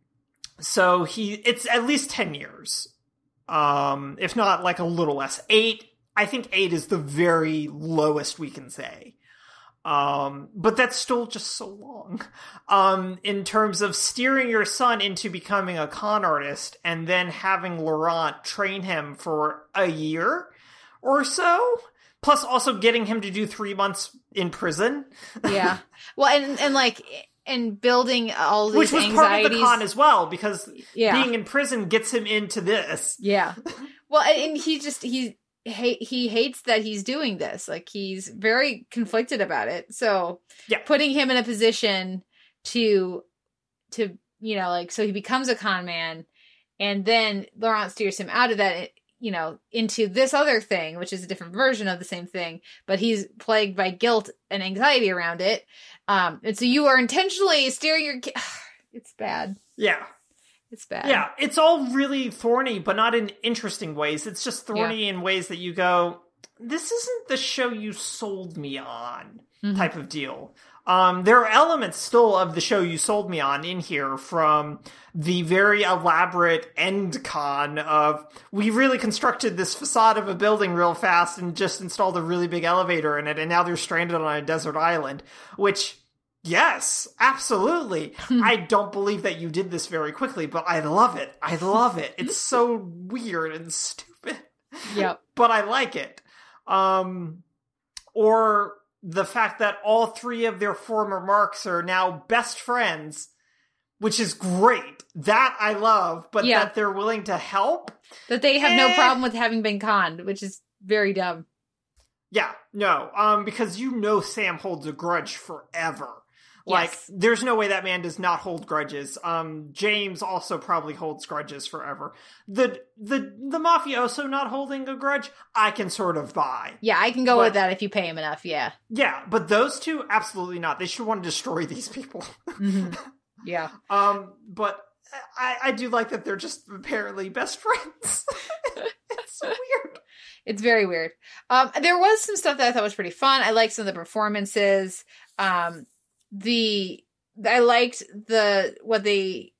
S3: so he it's at least 10 years. Um if not like a little less. 8 I think 8 is the very lowest we can say. Um, but that's still just so long. Um, in terms of steering your son into becoming a con artist and then having Laurent train him for a year or so, plus also getting him to do three months in prison.
S2: yeah. Well, and and like and building all these
S3: Which was
S2: anxieties.
S3: part of the con as well, because
S2: Yeah.
S3: being in prison gets him into this.
S2: Yeah. Well, and and he just he he he hates that he's doing this. Like he's very conflicted about it. So
S3: Yeah.
S2: putting him in a position to to you know like so he becomes a con man, and then Laurent steers him out of that. You know, into this other thing, which is a different version of the same thing, but he's plagued by guilt and anxiety around it. Um, and so you are intentionally steering your. ki- It's bad.
S3: Yeah.
S2: It's bad.
S3: Yeah, it's all really thorny, but not in interesting ways. It's just thorny in ways that you go, this isn't the show you sold me on
S2: Mm-hmm.
S3: type of deal. Um, there are elements still of the show you sold me on in here from the very elaborate end con of we really constructed this facade of a building real fast and just installed a really big elevator in it and now they're stranded on a desert island, which Yes, absolutely. I don't believe that you did this very quickly, but I love it. I love it. It's so weird and stupid,
S2: Yep.
S3: but I like it. Um, or the fact that all three of their former marks are now best friends, which is great. That I love, but
S2: Yeah.
S3: that they're willing to help.
S2: That they have no
S3: Eh.
S2: problem with having been conned, which is very dumb.
S3: Yeah, no, um, because you know Sam holds a grudge forever. Like,
S2: Yes.
S3: there's no way that man does not hold grudges. Um, James also probably holds grudges forever. The the the mafioso not holding a grudge, I can sort of buy.
S2: Yeah, I can go
S3: But-
S2: with that if you pay him enough. Yeah.
S3: Yeah, but those two, absolutely not. They should want to destroy these people.
S2: Yeah.
S3: um, but I I do like that they're just apparently best friends. it's so weird.
S2: It's very weird. Um, there was some stuff that I thought was pretty fun. I like some of the performances. Um, the I liked the what they.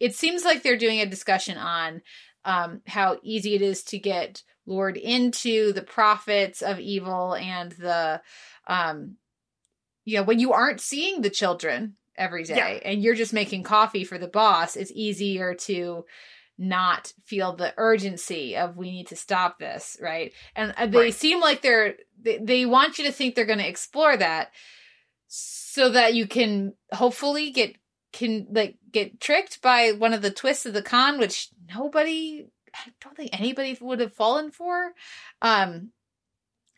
S2: It seems like they're doing a discussion on um, how easy it is to get lured into the profits of evil and the, um, you know, when you aren't seeing the children every day
S3: Yeah.
S2: and you're just making coffee for the boss, it's easier to not feel the urgency of we need to stop this right and uh, they
S3: Right.
S2: seem like they're they, they want you to think they're going to explore that so that you can hopefully get can like get tricked by one of the twists of the con which nobody i don't think anybody would have fallen for. Um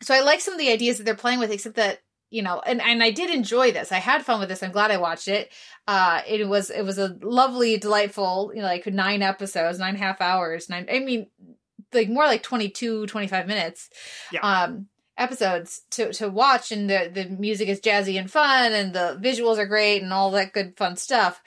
S2: so i like some of the ideas that they're playing with except that you know and and i did enjoy this. I had fun with this. I'm glad i watched it. Uh it was it was a lovely delightful you know like nine episodes nine and a half hours nine i mean like more like 22 25 minutes.
S3: Yeah.
S2: um episodes to to watch and the the music is jazzy and fun and the visuals are great and all that good fun stuff.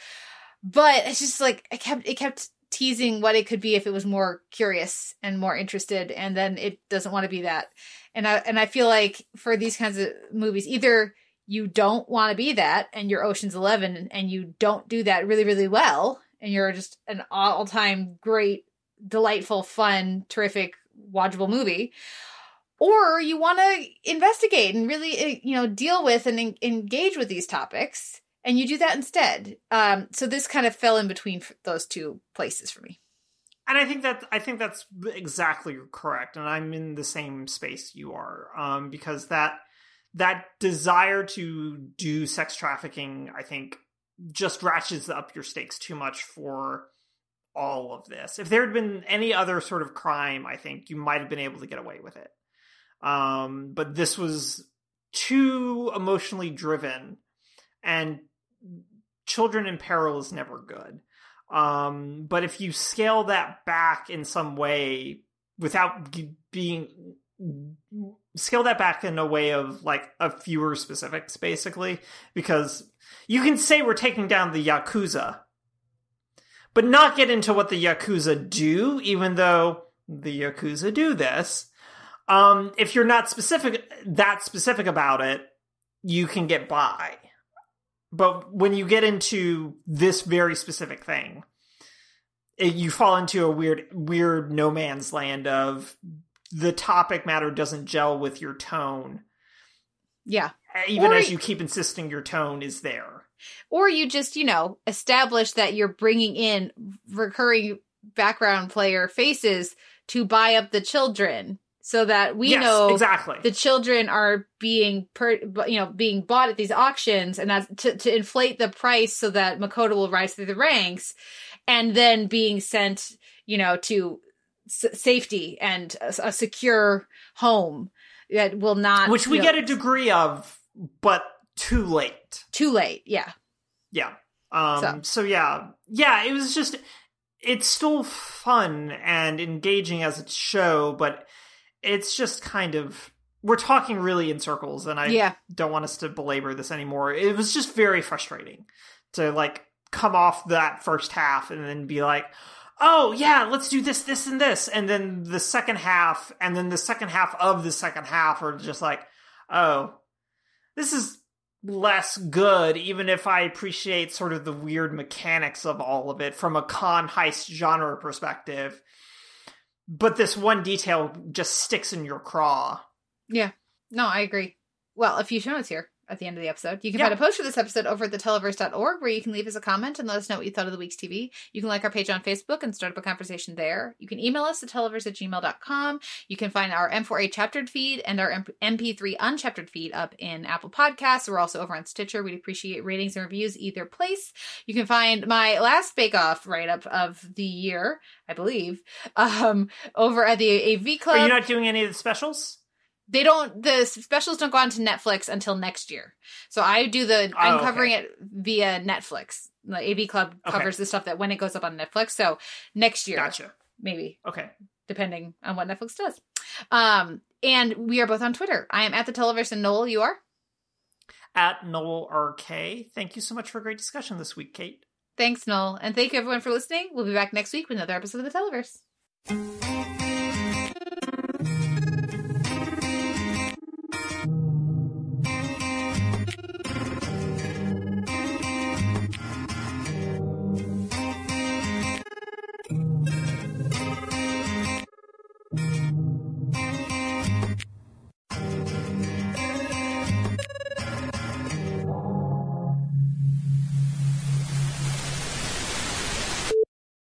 S2: But it's just like i kept it kept teasing what it could be if it was more curious and more interested and then it doesn't want to be that. And i and i feel like for these kinds of movies either you don't want to be that and you're oceans 11 and you don't do that really really well and you're just an all-time great delightful fun terrific watchable movie or you want to investigate and really uh, you know deal with and en- engage with these topics and you do that instead um so this kind of fell in between those two places for me
S3: and I think that I think that's exactly correct, and I'm in the same space you are, um, because that that desire to do sex trafficking, I think, just ratchets up your stakes too much for all of this. If there had been any other sort of crime, I think you might have been able to get away with it. Um, but this was too emotionally driven, and children in peril is never good. Um, but if you scale that back in some way without being scale that back in a way of like a fewer specifics, basically, because you can say we're taking down the yakuza, but not get into what the yakuza do, even though the yakuza do this. Um, if you're not specific that specific about it, you can get by. But when you get into this very specific thing, it, you fall into a weird, weird no man's land of the topic matter doesn't gel with your tone.
S2: yeah
S3: even
S2: Or
S3: as you keep insisting your tone is there.
S2: or you just you know establish that you're bringing in recurring background player faces to buy up the children so that we
S3: Yes,
S2: know
S3: exactly.
S2: the children are being per you know being bought at these auctions and that's to, to inflate the price so that Makoto will rise through the ranks and then being sent you know to s- safety and a, a secure home that will not
S3: Which we
S2: you know,
S3: get a degree of, but too late.
S2: too late yeah
S3: Yeah. Um so. yeah. Yeah, it was just it's still fun and engaging as a show, but it's just kind of we're talking really in circles and I
S2: Yeah.
S3: don't want us to belabor this anymore. It was just very frustrating to like come off that first half and then be like, "Oh, yeah, let's do this this and this." And then the second half and then the second half of the second half are just like, "Oh, this is less good, even if I appreciate sort of the weird mechanics of all of it from a con heist genre perspective. But this one detail just sticks in your craw.
S2: Yeah. No, I agree. Well, a few show notes here at the end of the episode. You can
S3: Yeah.
S2: find a post for this episode over at theteleverse.org where you can leave us a comment and let us know what you thought of the week's TV. You can like our page on Facebook and start up a conversation there. You can email us at televerse at gmail.com. You can find our M4A chaptered feed and our MP- MP3 unchaptered feed up in Apple Podcasts. We're also over on Stitcher. We'd appreciate ratings and reviews either place. You can find my last Bake Off write up of the year, I believe, um, over at the AV Club
S3: Are you not doing any of the specials?
S2: They don't the specials don't go on to netflix until next year so i do the i'm
S3: Oh, okay.
S2: covering it via netflix the av club
S3: Okay.
S2: covers the stuff that when it goes up on netflix so next year
S3: Gotcha.
S2: maybe
S3: Okay.
S2: depending on what netflix does um and we are both on twitter i am at the televerse and noel you are
S3: At Noel RK. Thank you so much for a great discussion this week, Kate.
S2: thanks noel and thank you everyone for listening we'll be back next week with another episode of the televerse